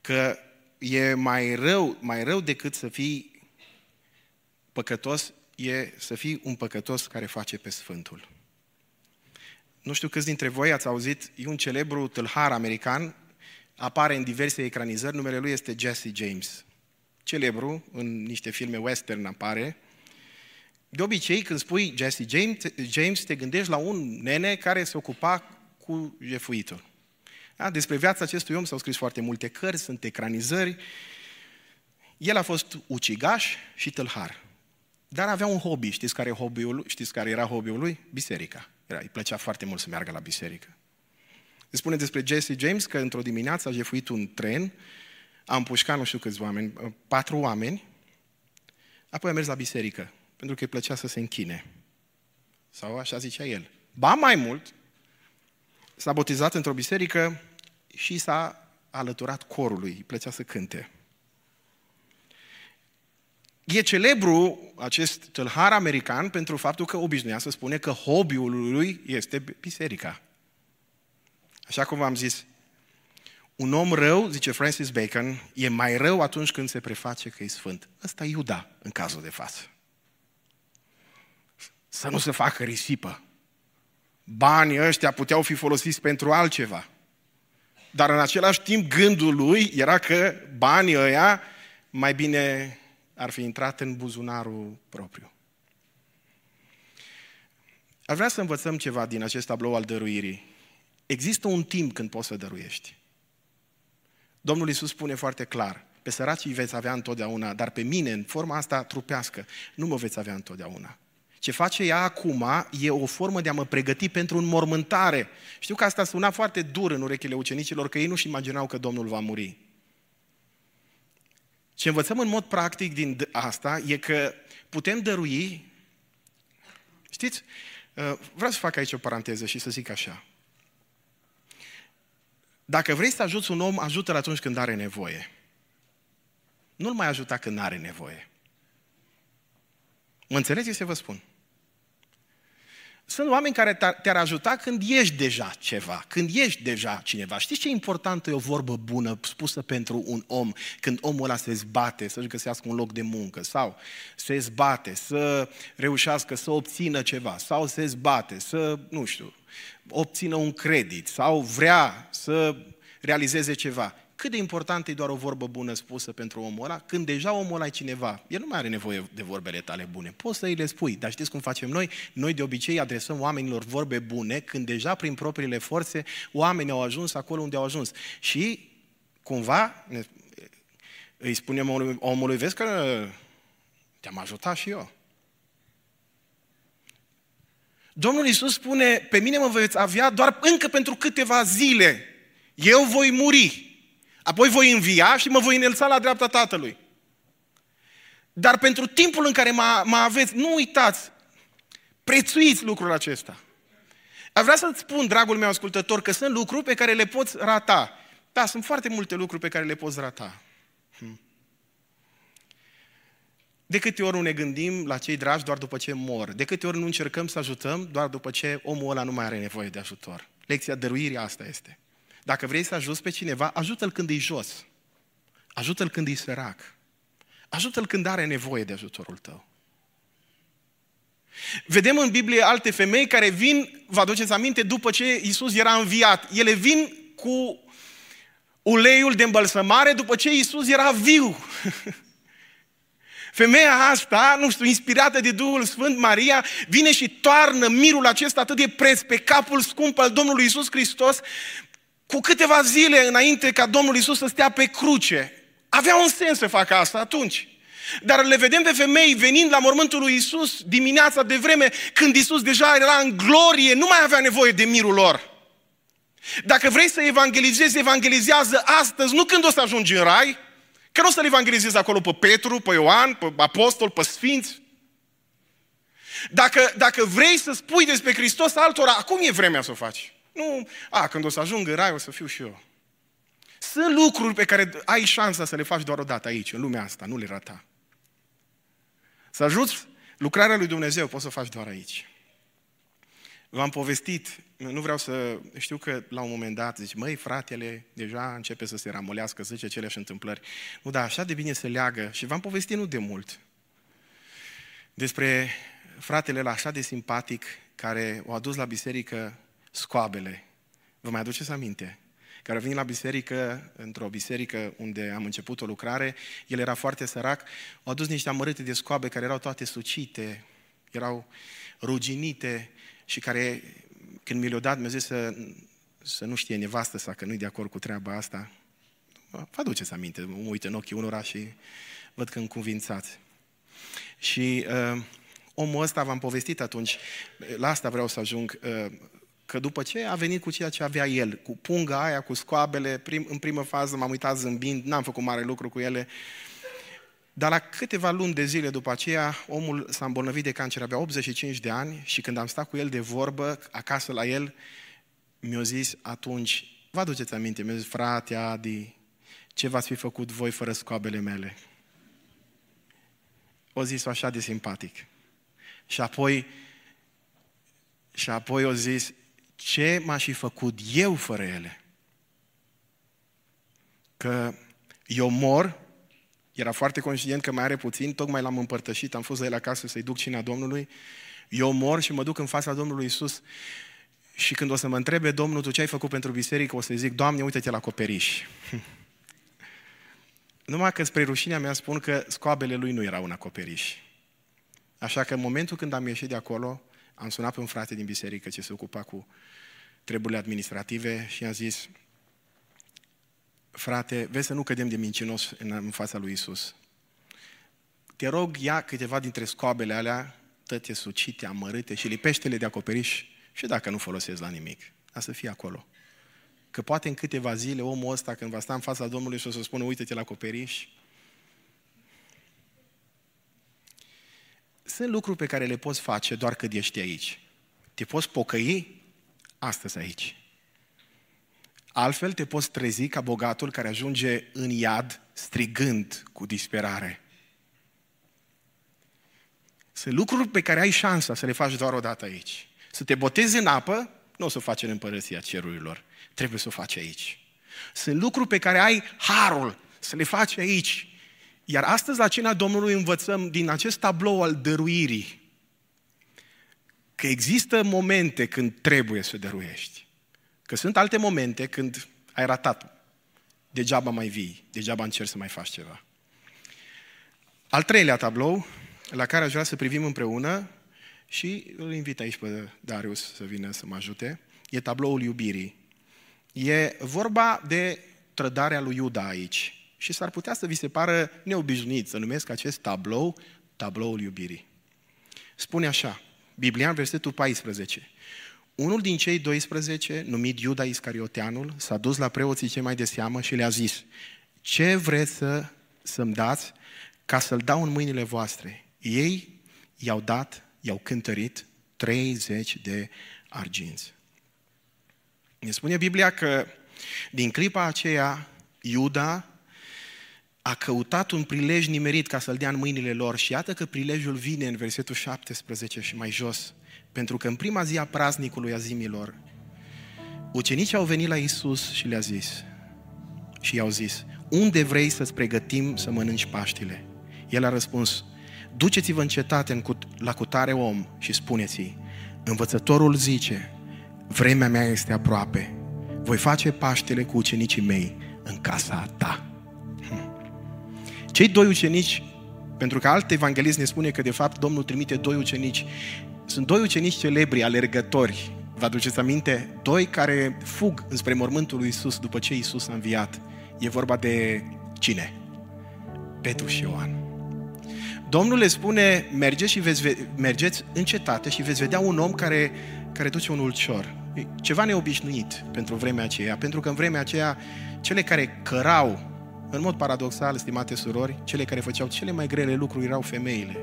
că e mai rău, mai rău decât să fii păcătos, e să fii un păcătos care face pe Sfântul. Nu știu câți dintre voi ați auzit, e un celebru tâlhar american, apare în diverse ecranizări, numele lui este Jesse James. Celebru, în niște filme western apare. De obicei, când spui Jesse James, James te gândești la un nene care se ocupa cu jefuitul. Da? Despre viața acestui om s-au scris foarte multe cărți, sunt ecranizări. El a fost ucigaș și tâlhar. Dar avea un hobby. Știți care, hobby-ul, știți care era hobby-ul lui? Biserica. Era, îi plăcea foarte mult să meargă la biserică. Se spune despre Jesse James că într-o dimineață a jefuit un tren, a împușcat nu știu câți oameni, patru oameni, apoi a mers la biserică, pentru că îi plăcea să se închine. Sau așa zicea el. Ba mai mult, s-a botezat într-o biserică și s-a alăturat corului, îi plăcea să cânte. E celebru acest tâlhar american pentru faptul că obișnuia să spune că hobby-ul lui este biserica. Așa cum v-am zis, un om rău, zice Francis Bacon, e mai rău atunci când se preface că e sfânt. Ăsta e Iuda în cazul de față. Să nu se facă risipă. Banii ăștia puteau fi folosiți pentru altceva. Dar în același timp gândul lui era că banii ăia mai bine ar fi intrat în buzunarul propriu. Ar vrea să învățăm ceva din acest tablou al dăruirii. Există un timp când poți să dăruiești. Domnul Iisus spune foarte clar, pe săracii veți avea întotdeauna, dar pe mine, în forma asta trupească, nu mă veți avea întotdeauna. Ce face ea acum e o formă de a mă pregăti pentru înmormântare. Știu că asta suna foarte dur în urechile ucenicilor, că ei nu-și imaginau că Domnul va muri. Ce învățăm în mod practic din asta e că putem dărui, știți, uh, vreau să fac aici o paranteză și să zic așa. Dacă vrei să ajuți un om, ajută-l atunci când are nevoie. Nu-l mai ajuta când are nevoie. Mă înțelegeți ce vă spun? Sunt oameni care te-ar ajuta când ești deja ceva, când ești deja cineva. Știți ce importantă e o vorbă bună spusă pentru un om când omul ăla se zbate să-și găsească un loc de muncă sau se zbate să reușească să obțină ceva sau se zbate să, nu știu, obțină un credit sau vrea să realizeze ceva cât de important e doar o vorbă bună spusă pentru omul ăla, când deja omul ăla e cineva, el nu mai are nevoie de vorbele tale bune. Poți să îi le spui, dar știți cum facem noi? Noi de obicei adresăm oamenilor vorbe bune când deja prin propriile forțe oamenii au ajuns acolo unde au ajuns. Și cumva ne, îi spunem omului, omului, vezi că te-am ajutat și eu. Domnul Iisus spune, pe mine mă veți avea doar încă pentru câteva zile. Eu voi muri. Apoi voi învia și mă voi înălța la dreapta Tatălui. Dar pentru timpul în care mă, mă aveți, nu uitați, prețuiți lucrul acesta. Aș vrea să-ți spun, dragul meu ascultător, că sunt lucruri pe care le poți rata. Da, sunt foarte multe lucruri pe care le poți rata. Hm. De câte ori nu ne gândim la cei dragi doar după ce mor? De câte ori nu încercăm să ajutăm doar după ce omul ăla nu mai are nevoie de ajutor? Lecția dăruirii asta este. Dacă vrei să ajuți pe cineva, ajută-l când e jos. Ajută-l când e sărac. Ajută-l când are nevoie de ajutorul tău. Vedem în Biblie alte femei care vin, vă aduceți aminte, după ce Isus era înviat. Ele vin cu uleiul de îmbălsămare după ce Isus era viu. Femeia asta, nu știu, inspirată de Duhul Sfânt, Maria, vine și toarnă mirul acesta atât de preț pe capul scump al Domnului Isus Hristos, cu câteva zile înainte ca Domnul Isus să stea pe cruce. Avea un sens să facă asta atunci. Dar le vedem pe femei venind la mormântul lui Isus dimineața de vreme, când Isus deja era în glorie, nu mai avea nevoie de mirul lor. Dacă vrei să evangelizezi, evangelizează astăzi, nu când o să ajungi în rai, că nu o să-l evangelizezi acolo pe Petru, pe Ioan, pe apostol, pe sfinți. Dacă, dacă vrei să spui despre Hristos altora, acum e vremea să o faci. Nu, a, când o să ajung în rai, o să fiu și eu. Sunt lucruri pe care ai șansa să le faci doar o dată aici, în lumea asta, nu le rata. Să ajuți lucrarea lui Dumnezeu, poți să o faci doar aici. V-am povestit, nu vreau să... Știu că la un moment dat zici, măi, fratele, deja începe să se ramolească, zice aceleași întâmplări. Nu, dar așa de bine se leagă. Și v-am povestit nu de mult despre fratele la așa de simpatic care o adus la biserică scoabele. Vă mai aduceți aminte? Care a venit la biserică, într-o biserică unde am început o lucrare, el era foarte sărac, au adus niște amărâte de scoabe care erau toate sucite, erau ruginite și care, când mi le-au dat, mi-a zis să, să nu știe nevastă sa că nu-i de acord cu treaba asta. Vă aduceți aminte, mă uit în ochii unora și văd că încuvințați. Și uh, omul ăsta, v-am povestit atunci, la asta vreau să ajung, uh, că după ce a venit cu ceea ce avea el, cu punga aia, cu scoabele, prim, în primă fază m-am uitat zâmbind, n-am făcut mare lucru cu ele, dar la câteva luni de zile după aceea, omul s-a îmbolnăvit de cancer, avea 85 de ani și când am stat cu el de vorbă, acasă la el, mi-a zis atunci, vă aduceți aminte, mi-a zis, frate Adi, ce v-ați fi făcut voi fără scoabele mele? O zis așa de simpatic. Și apoi, și apoi o zis, ce m-aș fi făcut eu fără ele? Că eu mor, era foarte conștient că mai are puțin, tocmai l-am împărtășit, am fost la el acasă să-i duc cina Domnului, eu mor și mă duc în fața Domnului Isus și când o să mă întrebe Domnul, tu ce ai făcut pentru biserică, o să zic, Doamne, uite-te la acoperiș. Numai că spre rușinea mea spun că scoabele lui nu erau un acoperiș. Așa că în momentul când am ieșit de acolo, am sunat pe un frate din biserică ce se ocupa cu treburile administrative și i-am zis, frate, vezi să nu cădem de mincinos în, în fața lui Isus. Te rog, ia câteva dintre scoabele alea, tăte sucite, amărâte și lipește-le de acoperiș și dacă nu folosesc la nimic, a să fie acolo. Că poate în câteva zile omul ăsta, când va sta în fața Domnului și o să spună, uite-te la acoperiș, sunt lucruri pe care le poți face doar cât ești aici. Te poți pocăi astăzi aici. Altfel te poți trezi ca bogatul care ajunge în iad strigând cu disperare. Sunt lucruri pe care ai șansa să le faci doar o dată aici. Să te botezi în apă, nu o să o faci în împărăția cerurilor. Trebuie să o faci aici. Sunt lucruri pe care ai harul să le faci aici. Iar astăzi la cina Domnului învățăm din acest tablou al dăruirii că există momente când trebuie să dăruiești. Că sunt alte momente când ai ratat. Degeaba mai vii, degeaba încerci să mai faci ceva. Al treilea tablou, la care aș vrea să privim împreună, și îl invit aici pe Darius să vină să mă ajute, e tabloul iubirii. E vorba de trădarea lui Iuda aici. Și s-ar putea să vi se pară neobișnuit să numesc acest tablou tabloul iubirii. Spune așa, Biblia în versetul 14. Unul din cei 12, numit Iuda Iscarioteanul, s-a dus la preoții cei mai de seamă și le-a zis, ce vreți să, să-mi dați ca să-l dau în mâinile voastre? Ei i-au dat, i-au cântărit 30 de arginți. Ne spune Biblia că din clipa aceea Iuda a căutat un prilej nimerit ca să-l dea în mâinile lor și iată că prilejul vine în versetul 17 și mai jos. Pentru că în prima zi a praznicului a zimilor, ucenicii au venit la Isus și le-a zis, și i-au zis, unde vrei să-ți pregătim să mănânci Paștile? El a răspuns, duceți-vă în cetate în cut- la cutare om și spuneți-i, învățătorul zice, vremea mea este aproape, voi face Paștele cu ucenicii mei în casa ta. Hm. Cei doi ucenici, pentru că alt evanghelist ne spune că de fapt Domnul trimite doi ucenici sunt doi ucenici celebri, alergători. Vă aduceți aminte? Doi care fug înspre mormântul lui Isus după ce Isus a înviat. E vorba de cine? Petru și Ioan. Domnul le spune, mergeți, și veți, mergeți în cetate și veți vedea un om care, care duce un ulcior. E ceva neobișnuit pentru vremea aceea, pentru că în vremea aceea cele care cărau, în mod paradoxal, stimate surori, cele care făceau cele mai grele lucruri erau femeile.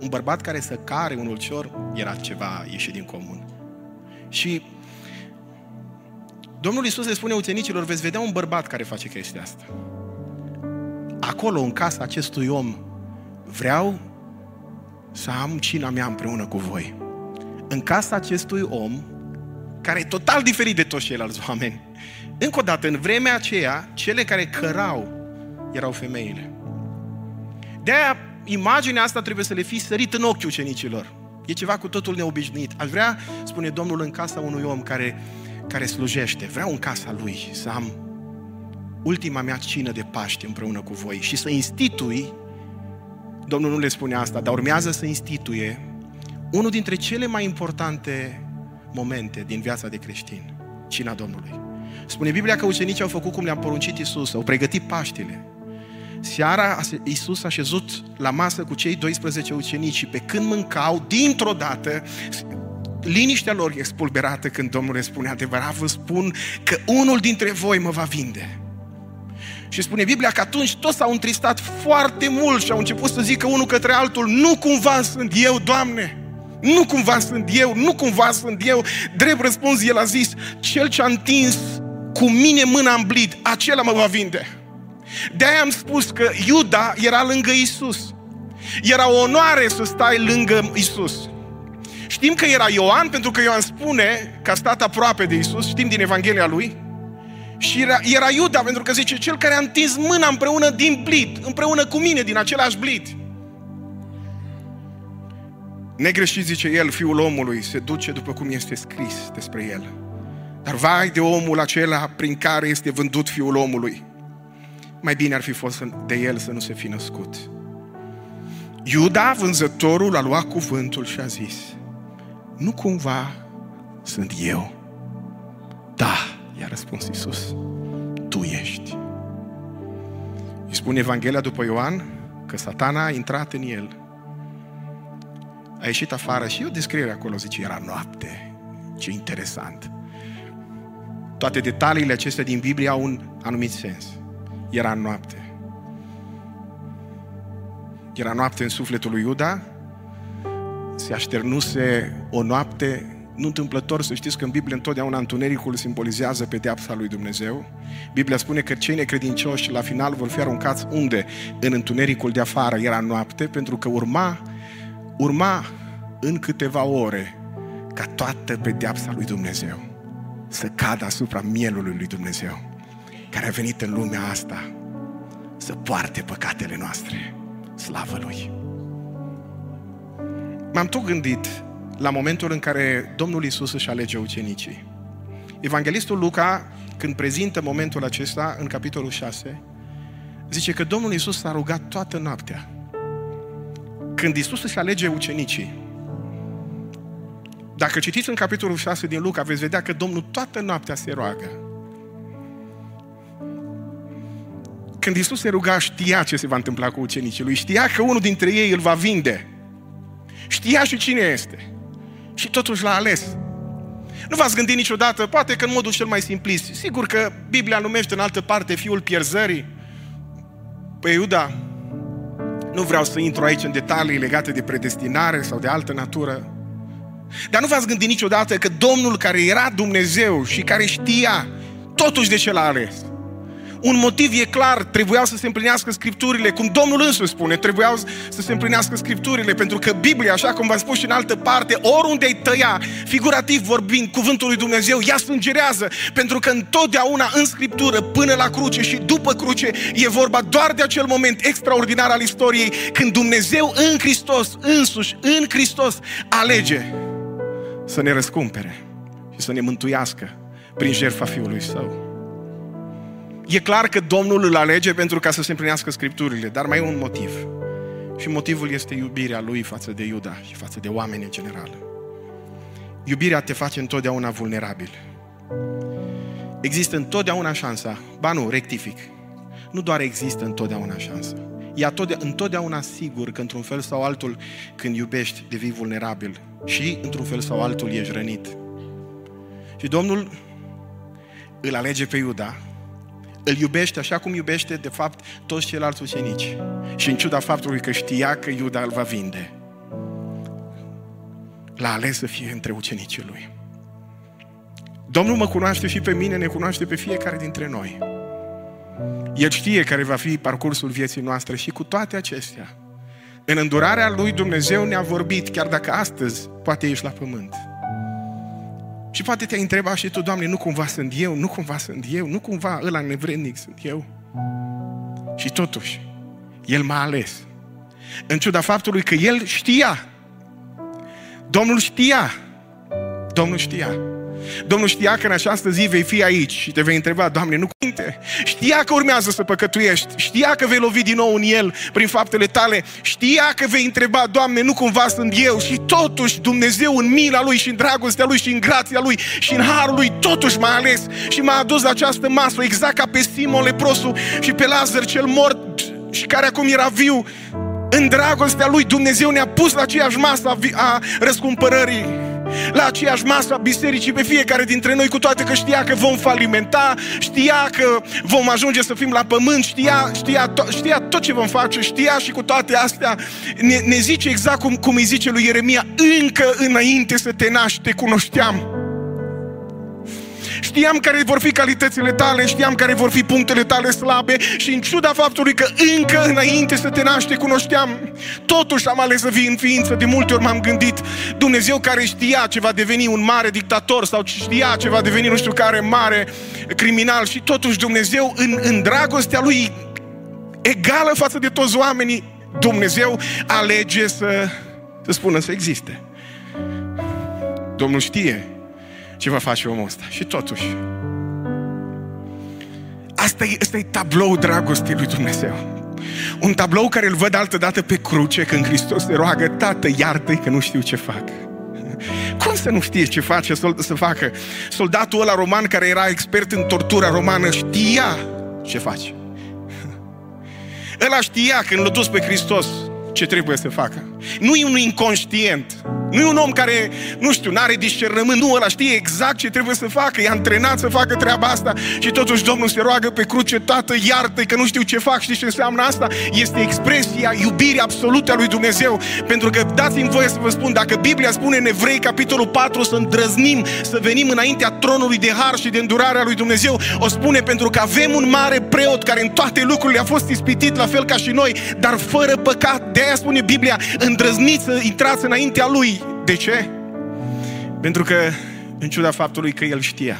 Un bărbat care să care un ulcior era ceva ieșit din comun. Și Domnul Iisus le spune ucenicilor, veți vedea un bărbat care face chestia asta. Acolo, în casa acestui om, vreau să am cina mea împreună cu voi. În casa acestui om, care e total diferit de toți ceilalți oameni. Încă o dată, în vremea aceea, cele care cărau erau femeile. De-aia imaginea asta trebuie să le fi sărit în ochiul ucenicilor. E ceva cu totul neobișnuit. Aș vrea, spune Domnul, în casa unui om care, care slujește, vreau în casa lui să am ultima mea cină de Paște împreună cu voi și să institui, Domnul nu le spune asta, dar urmează să instituie unul dintre cele mai importante momente din viața de creștin, cina Domnului. Spune Biblia că ucenicii au făcut cum le-a poruncit Isus, au pregătit Paștile. Seara Iisus a șezut la masă cu cei 12 ucenici și pe când mâncau, dintr-o dată, liniștea lor e spulberată când Domnul le spune adevărat, vă spun că unul dintre voi mă va vinde. Și spune Biblia că atunci toți s-au întristat foarte mult și au început să zică unul către altul, nu cumva sunt eu, Doamne, nu cumva sunt eu, nu cumva sunt eu. Drept răspuns, el a zis, cel ce a întins cu mine mâna în blid, acela mă va vinde. De-aia am spus că Iuda era lângă Isus. Era o onoare să stai lângă Isus. Știm că era Ioan, pentru că Ioan spune că a stat aproape de Isus, știm din Evanghelia lui. Și era, era Iuda, pentru că zice, cel care a întins mâna împreună din blid, împreună cu mine, din același blid. Negreșit, zice el, fiul omului se duce după cum este scris despre el. Dar vai de omul acela prin care este vândut fiul omului mai bine ar fi fost de el să nu se fi născut. Iuda, vânzătorul, a luat cuvântul și a zis, nu cumva sunt eu? Da, i-a răspuns Iisus, tu ești. Îi spune Evanghelia după Ioan că satana a intrat în el. A ieșit afară și eu descriere acolo, zice, era noapte. Ce interesant. Toate detaliile acestea din Biblie au un anumit sens. Era noapte. Era noapte în sufletul lui Iuda, se așternuse o noapte, nu întâmplător să știți că în Biblie întotdeauna întunericul simbolizează pedeapsa lui Dumnezeu. Biblia spune că cei necredincioși la final vor fi aruncați unde? În întunericul de afară. Era noapte pentru că urma, urma în câteva ore ca toată pedeapsa lui Dumnezeu să cadă asupra mielului lui Dumnezeu, care a venit în lumea asta să poarte păcatele noastre. Slavă Lui! M-am tot gândit la momentul în care Domnul Isus își alege ucenicii. Evanghelistul Luca, când prezintă momentul acesta, în capitolul 6, zice că Domnul Isus s-a rugat toată noaptea. Când Isus își alege ucenicii, dacă citiți în capitolul 6 din Luca, veți vedea că Domnul toată noaptea se roagă. Când Isus se ruga, știa ce se va întâmpla cu ucenicii lui. Știa că unul dintre ei îl va vinde. Știa și cine este. Și totuși l-a ales. Nu v-ați gândit niciodată, poate că în modul cel mai simplist, sigur că Biblia numește în altă parte fiul pierzării, pe Iuda, nu vreau să intru aici în detalii legate de predestinare sau de altă natură, dar nu v-ați gândit niciodată că Domnul care era Dumnezeu și care știa totuși de ce l-a ales. Un motiv e clar, trebuiau să se împlinească Scripturile, cum Domnul însuși spune, trebuiau să se împlinească Scripturile, pentru că Biblia, așa cum v-am spus și în altă parte, oriunde ai tăia, figurativ vorbind, cuvântul lui Dumnezeu, ea sângerează, pentru că întotdeauna în Scriptură, până la cruce și după cruce, e vorba doar de acel moment extraordinar al istoriei, când Dumnezeu în Hristos, însuși, în Hristos, alege să ne răscumpere și să ne mântuiască prin jertfa Fiului Său. E clar că Domnul îl alege pentru ca să se împlinească Scripturile, dar mai e un motiv. Și motivul este iubirea lui față de Iuda și față de oameni în general. Iubirea te face întotdeauna vulnerabil. Există întotdeauna șansa, ba nu, rectific, nu doar există întotdeauna șansa, e întotdeauna sigur că într-un fel sau altul, când iubești, devii vulnerabil și într-un fel sau altul ești rănit. Și Domnul îl alege pe Iuda, îl iubește așa cum iubește, de fapt, toți ceilalți ucenici. Și în ciuda faptului că știa că Iuda îl va vinde, l-a ales să fie între ucenicii lui. Domnul mă cunoaște și pe mine, ne cunoaște pe fiecare dintre noi. El știe care va fi parcursul vieții noastre și cu toate acestea, în îndurarea lui Dumnezeu ne-a vorbit, chiar dacă astăzi poate ești la pământ. Și poate te-ai întrebat și tu, Doamne, nu cumva sunt eu, nu cumva sunt eu, nu cumva ăla nevrednic sunt eu. Și totuși, El m-a ales. În ciuda faptului că El știa. Domnul știa. Domnul știa. Domnul știa că în această zi vei fi aici și te vei întreba, Doamne, nu cuvinte. Știa că urmează să păcătuiești. Știa că vei lovi din nou în El prin faptele tale. Știa că vei întreba, Doamne, nu cumva sunt eu. Și totuși Dumnezeu în mila Lui și în dragostea Lui și în grația Lui și în harul Lui, totuși m-a ales și m-a adus la această masă, exact ca pe Simon leprosul și pe Lazar cel mort și care acum era viu. În dragostea Lui Dumnezeu ne-a pus la aceeași masă a răscumpărării la aceeași masă a bisericii pe fiecare dintre noi, cu toate că știa că vom falimenta, știa că vom ajunge să fim la pământ, știa, știa, to- știa tot ce vom face, știa și cu toate astea ne, ne zice exact cum, cum îi zice lui Ieremia, încă înainte să te naști te cunoșteam. Știam care vor fi calitățile tale, știam care vor fi punctele tale slabe și în ciuda faptului că încă înainte să te naște cunoșteam, totuși am ales să vii în ființă. De multe ori m-am gândit, Dumnezeu care știa ce va deveni un mare dictator sau știa ce va deveni nu știu care mare criminal și totuși Dumnezeu în, în dragostea Lui egală față de toți oamenii, Dumnezeu alege să, să spună să existe. Domnul știe ce va face omul ăsta. Și totuși, asta e, asta e tablou dragostei lui Dumnezeu. Un tablou care îl văd altă dată pe cruce când Hristos se roagă, Tată, iartă că nu știu ce fac. Cum să nu știe ce face să facă? Soldatul ăla roman care era expert în tortura romană știa ce face. Ăla știa când l-a dus pe Hristos ce trebuie să facă. Nu e un inconștient. Nu e un om care, nu știu, n-are discernământ, nu, ăla știe exact ce trebuie să facă, e antrenat să facă treaba asta și totuși Domnul se roagă pe cruce, Tată, iartă că nu știu ce fac, știi ce înseamnă asta? Este expresia iubirii absolute a lui Dumnezeu, pentru că dați-mi voie să vă spun, dacă Biblia spune în Evrei, capitolul 4, să îndrăznim, să venim înaintea tronului de har și de îndurarea lui Dumnezeu, o spune pentru că avem un mare preot care în toate lucrurile a fost ispitit la fel ca și noi, dar fără păcat. De aia spune Biblia, îndrăzniți să intrați înaintea lui. De ce? Pentru că, în ciuda faptului că El știa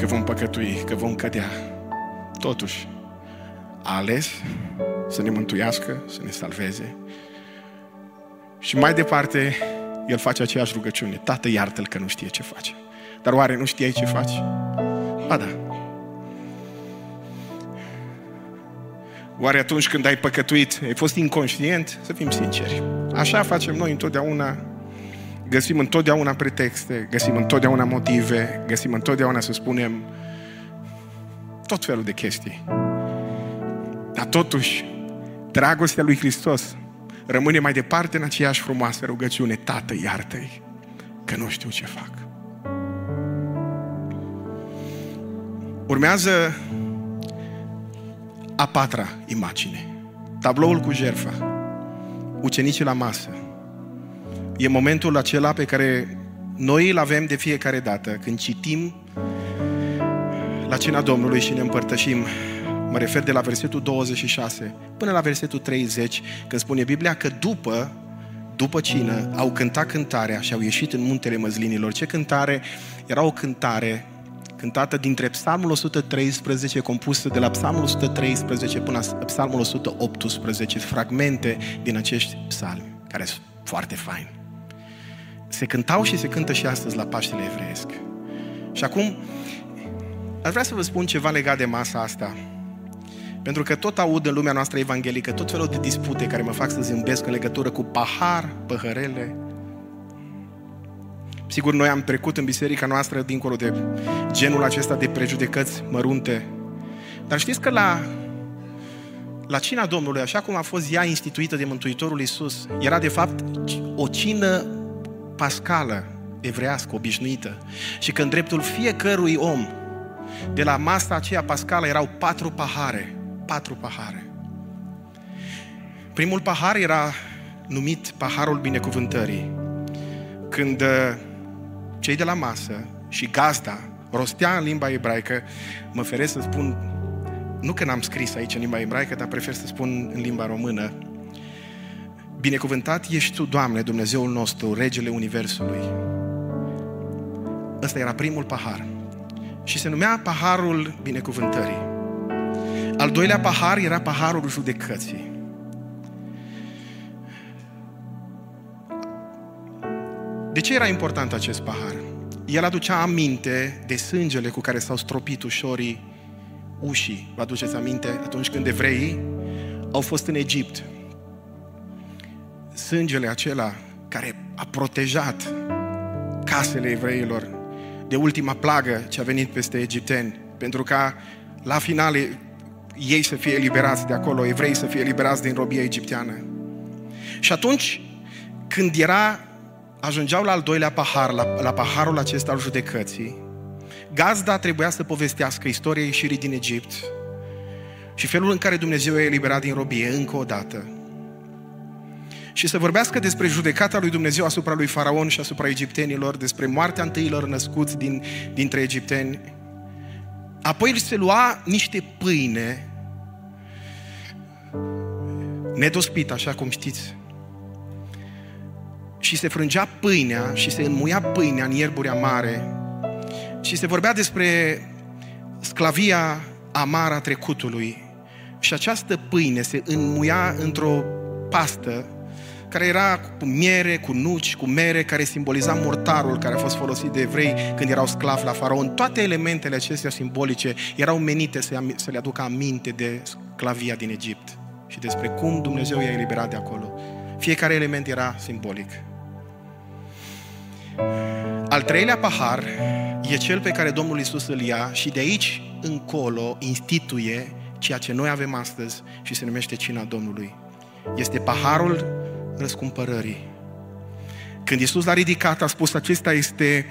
că vom păcătui, că vom cădea, totuși a ales să ne mântuiască, să ne salveze. Și mai departe, El face aceeași rugăciune. Tată, iartă-L că nu știe ce face. Dar oare nu știai ce faci? Ba da. Oare atunci când ai păcătuit, ai fost inconștient? Să fim sinceri. Așa facem noi întotdeauna. Găsim întotdeauna pretexte, găsim întotdeauna motive, găsim întotdeauna să spunem tot felul de chestii. Dar totuși, dragostea lui Hristos rămâne mai departe în aceeași frumoasă rugăciune. Tată, iartă-i, că nu știu ce fac. Urmează a patra imagine. Tabloul cu jerfa. Ucenicii la masă. E momentul acela pe care noi îl avem de fiecare dată când citim la cina Domnului și ne împărtășim. Mă refer de la versetul 26 până la versetul 30, când spune Biblia că după după cină, au cântat cântarea și au ieșit în muntele măzlinilor. Ce cântare? Era o cântare cântată dintre Psalmul 113, compusă de la Psalmul 113 până la Psalmul 118, fragmente din acești psalmi, care sunt foarte faini. Se cântau și se cântă și astăzi la Paștele Evreiesc. Și acum, aș vrea să vă spun ceva legat de masa asta. Pentru că tot aud în lumea noastră evanghelică tot felul de dispute care mă fac să zâmbesc în legătură cu pahar, păhărele, Sigur, noi am trecut în biserica noastră dincolo de genul acesta de prejudecăți mărunte. Dar știți că la, la cina Domnului, așa cum a fost ea instituită de Mântuitorul Iisus, era de fapt o cină pascală, evrească, obișnuită. Și că în dreptul fiecărui om, de la masa aceea pascală, erau patru pahare. Patru pahare. Primul pahar era numit paharul binecuvântării. Când cei de la masă și gazda rostea în limba ebraică, mă feresc să spun, nu că n-am scris aici în limba ebraică, dar prefer să spun în limba română, Binecuvântat ești Tu, Doamne, Dumnezeul nostru, Regele Universului. Ăsta era primul pahar. Și se numea paharul binecuvântării. Al doilea pahar era paharul judecății. De ce era important acest pahar? El aducea aminte de sângele cu care s-au stropit ușorii ușii. Vă aduceți aminte atunci când evreii au fost în Egipt. Sângele acela care a protejat casele evreilor de ultima plagă ce a venit peste egipteni, pentru ca la final ei să fie eliberați de acolo, evrei să fie eliberați din robia egipteană. Și atunci, când era ajungeau la al doilea pahar, la, la paharul acesta al judecății, gazda trebuia să povestească istoria ieșirii din Egipt și felul în care Dumnezeu i-a eliberat din robie încă o dată. Și să vorbească despre judecata lui Dumnezeu asupra lui Faraon și asupra egiptenilor, despre moartea întâilor născuți din, dintre egipteni. Apoi se lua niște pâine nedospit, așa cum știți, și se frângea pâinea și se înmuia pâinea în ierburi amare și se vorbea despre sclavia amară a trecutului și această pâine se înmuia într-o pastă care era cu miere, cu nuci, cu mere, care simboliza mortarul care a fost folosit de evrei când erau sclavi la faraon. Toate elementele acestea simbolice erau menite să, să le aducă aminte de sclavia din Egipt și despre cum Dumnezeu i-a eliberat de acolo. Fiecare element era simbolic. Al treilea pahar e cel pe care Domnul Isus îl ia și de aici încolo instituie ceea ce noi avem astăzi și se numește cina Domnului. Este paharul răscumpărării. Când Isus l-a ridicat, a spus, acesta este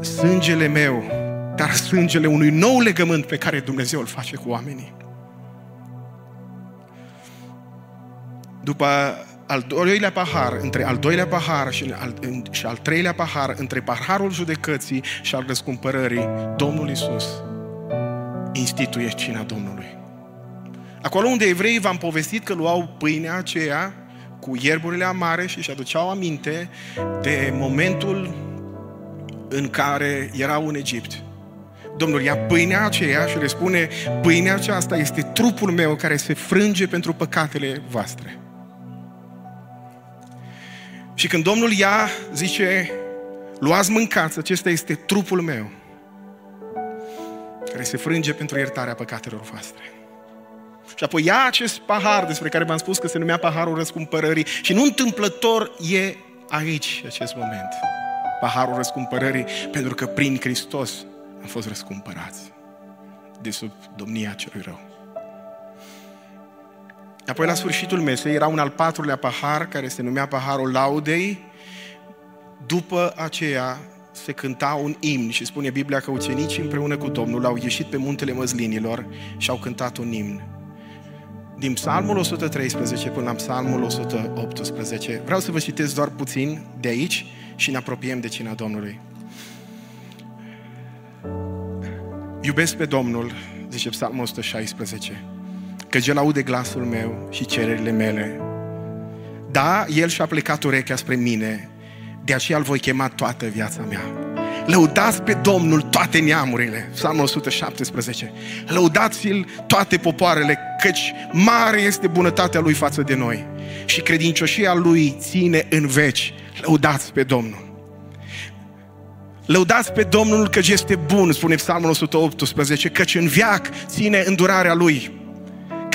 sângele meu, dar sângele unui nou legământ pe care Dumnezeu îl face cu oamenii. După al doilea pahar, între al doilea pahar și al, și al treilea pahar, între paharul judecății și al răscumpărării, Domnul Isus instituie cina Domnului. Acolo unde evreii v-am povestit că luau pâinea aceea cu ierburile amare și își aduceau aminte de momentul în care erau în Egipt. Domnul ia pâinea aceea și le spune, pâinea aceasta este trupul meu care se frânge pentru păcatele voastre. Și când Domnul ia, zice, luați mâncați, acesta este trupul meu care se frânge pentru iertarea păcatelor voastre. Și apoi ia acest pahar despre care v-am spus că se numea paharul răscumpărării și nu întâmplător e aici acest moment. Paharul răscumpărării pentru că prin Hristos am fost răscumpărați de sub domnia celui rău. Apoi la sfârșitul mesei era un al patrulea pahar care se numea paharul laudei. După aceea se cânta un imn și spune Biblia că ucenicii împreună cu Domnul au ieșit pe muntele măslinilor și au cântat un imn. Din psalmul 113 până la psalmul 118. Vreau să vă citesc doar puțin de aici și ne apropiem de cina Domnului. Iubesc pe Domnul, zice psalmul 116, că El aude glasul meu și cererile mele. Da, El și-a plecat urechea spre mine, de aceea îl voi chema toată viața mea. Lăudați pe Domnul toate neamurile. Psalmul 117. Lăudați-l toate popoarele, căci mare este bunătatea lui față de noi. Și credincioșia lui ține în veci. Lăudați pe Domnul. Lăudați pe Domnul că este bun, spune Psalmul 118, căci în viac ține îndurarea lui.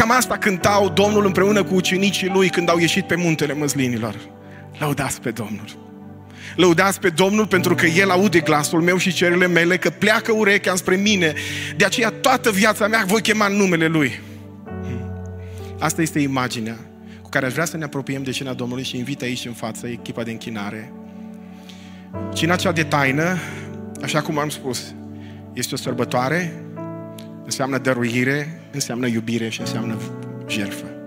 Cam asta cântau Domnul împreună cu ucenicii lui când au ieșit pe muntele măslinilor. Lăudați pe Domnul. Lăudați pe Domnul pentru că El aude glasul meu și cererile mele, că pleacă urechea spre mine. De aceea toată viața mea voi chema în numele Lui. Asta este imaginea cu care aș vrea să ne apropiem de cina Domnului și invit aici în față echipa de închinare. Cina cea de taină, așa cum am spus, este o sărbătoare, înseamnă dăruire, înseamnă iubire și înseamnă jertfă.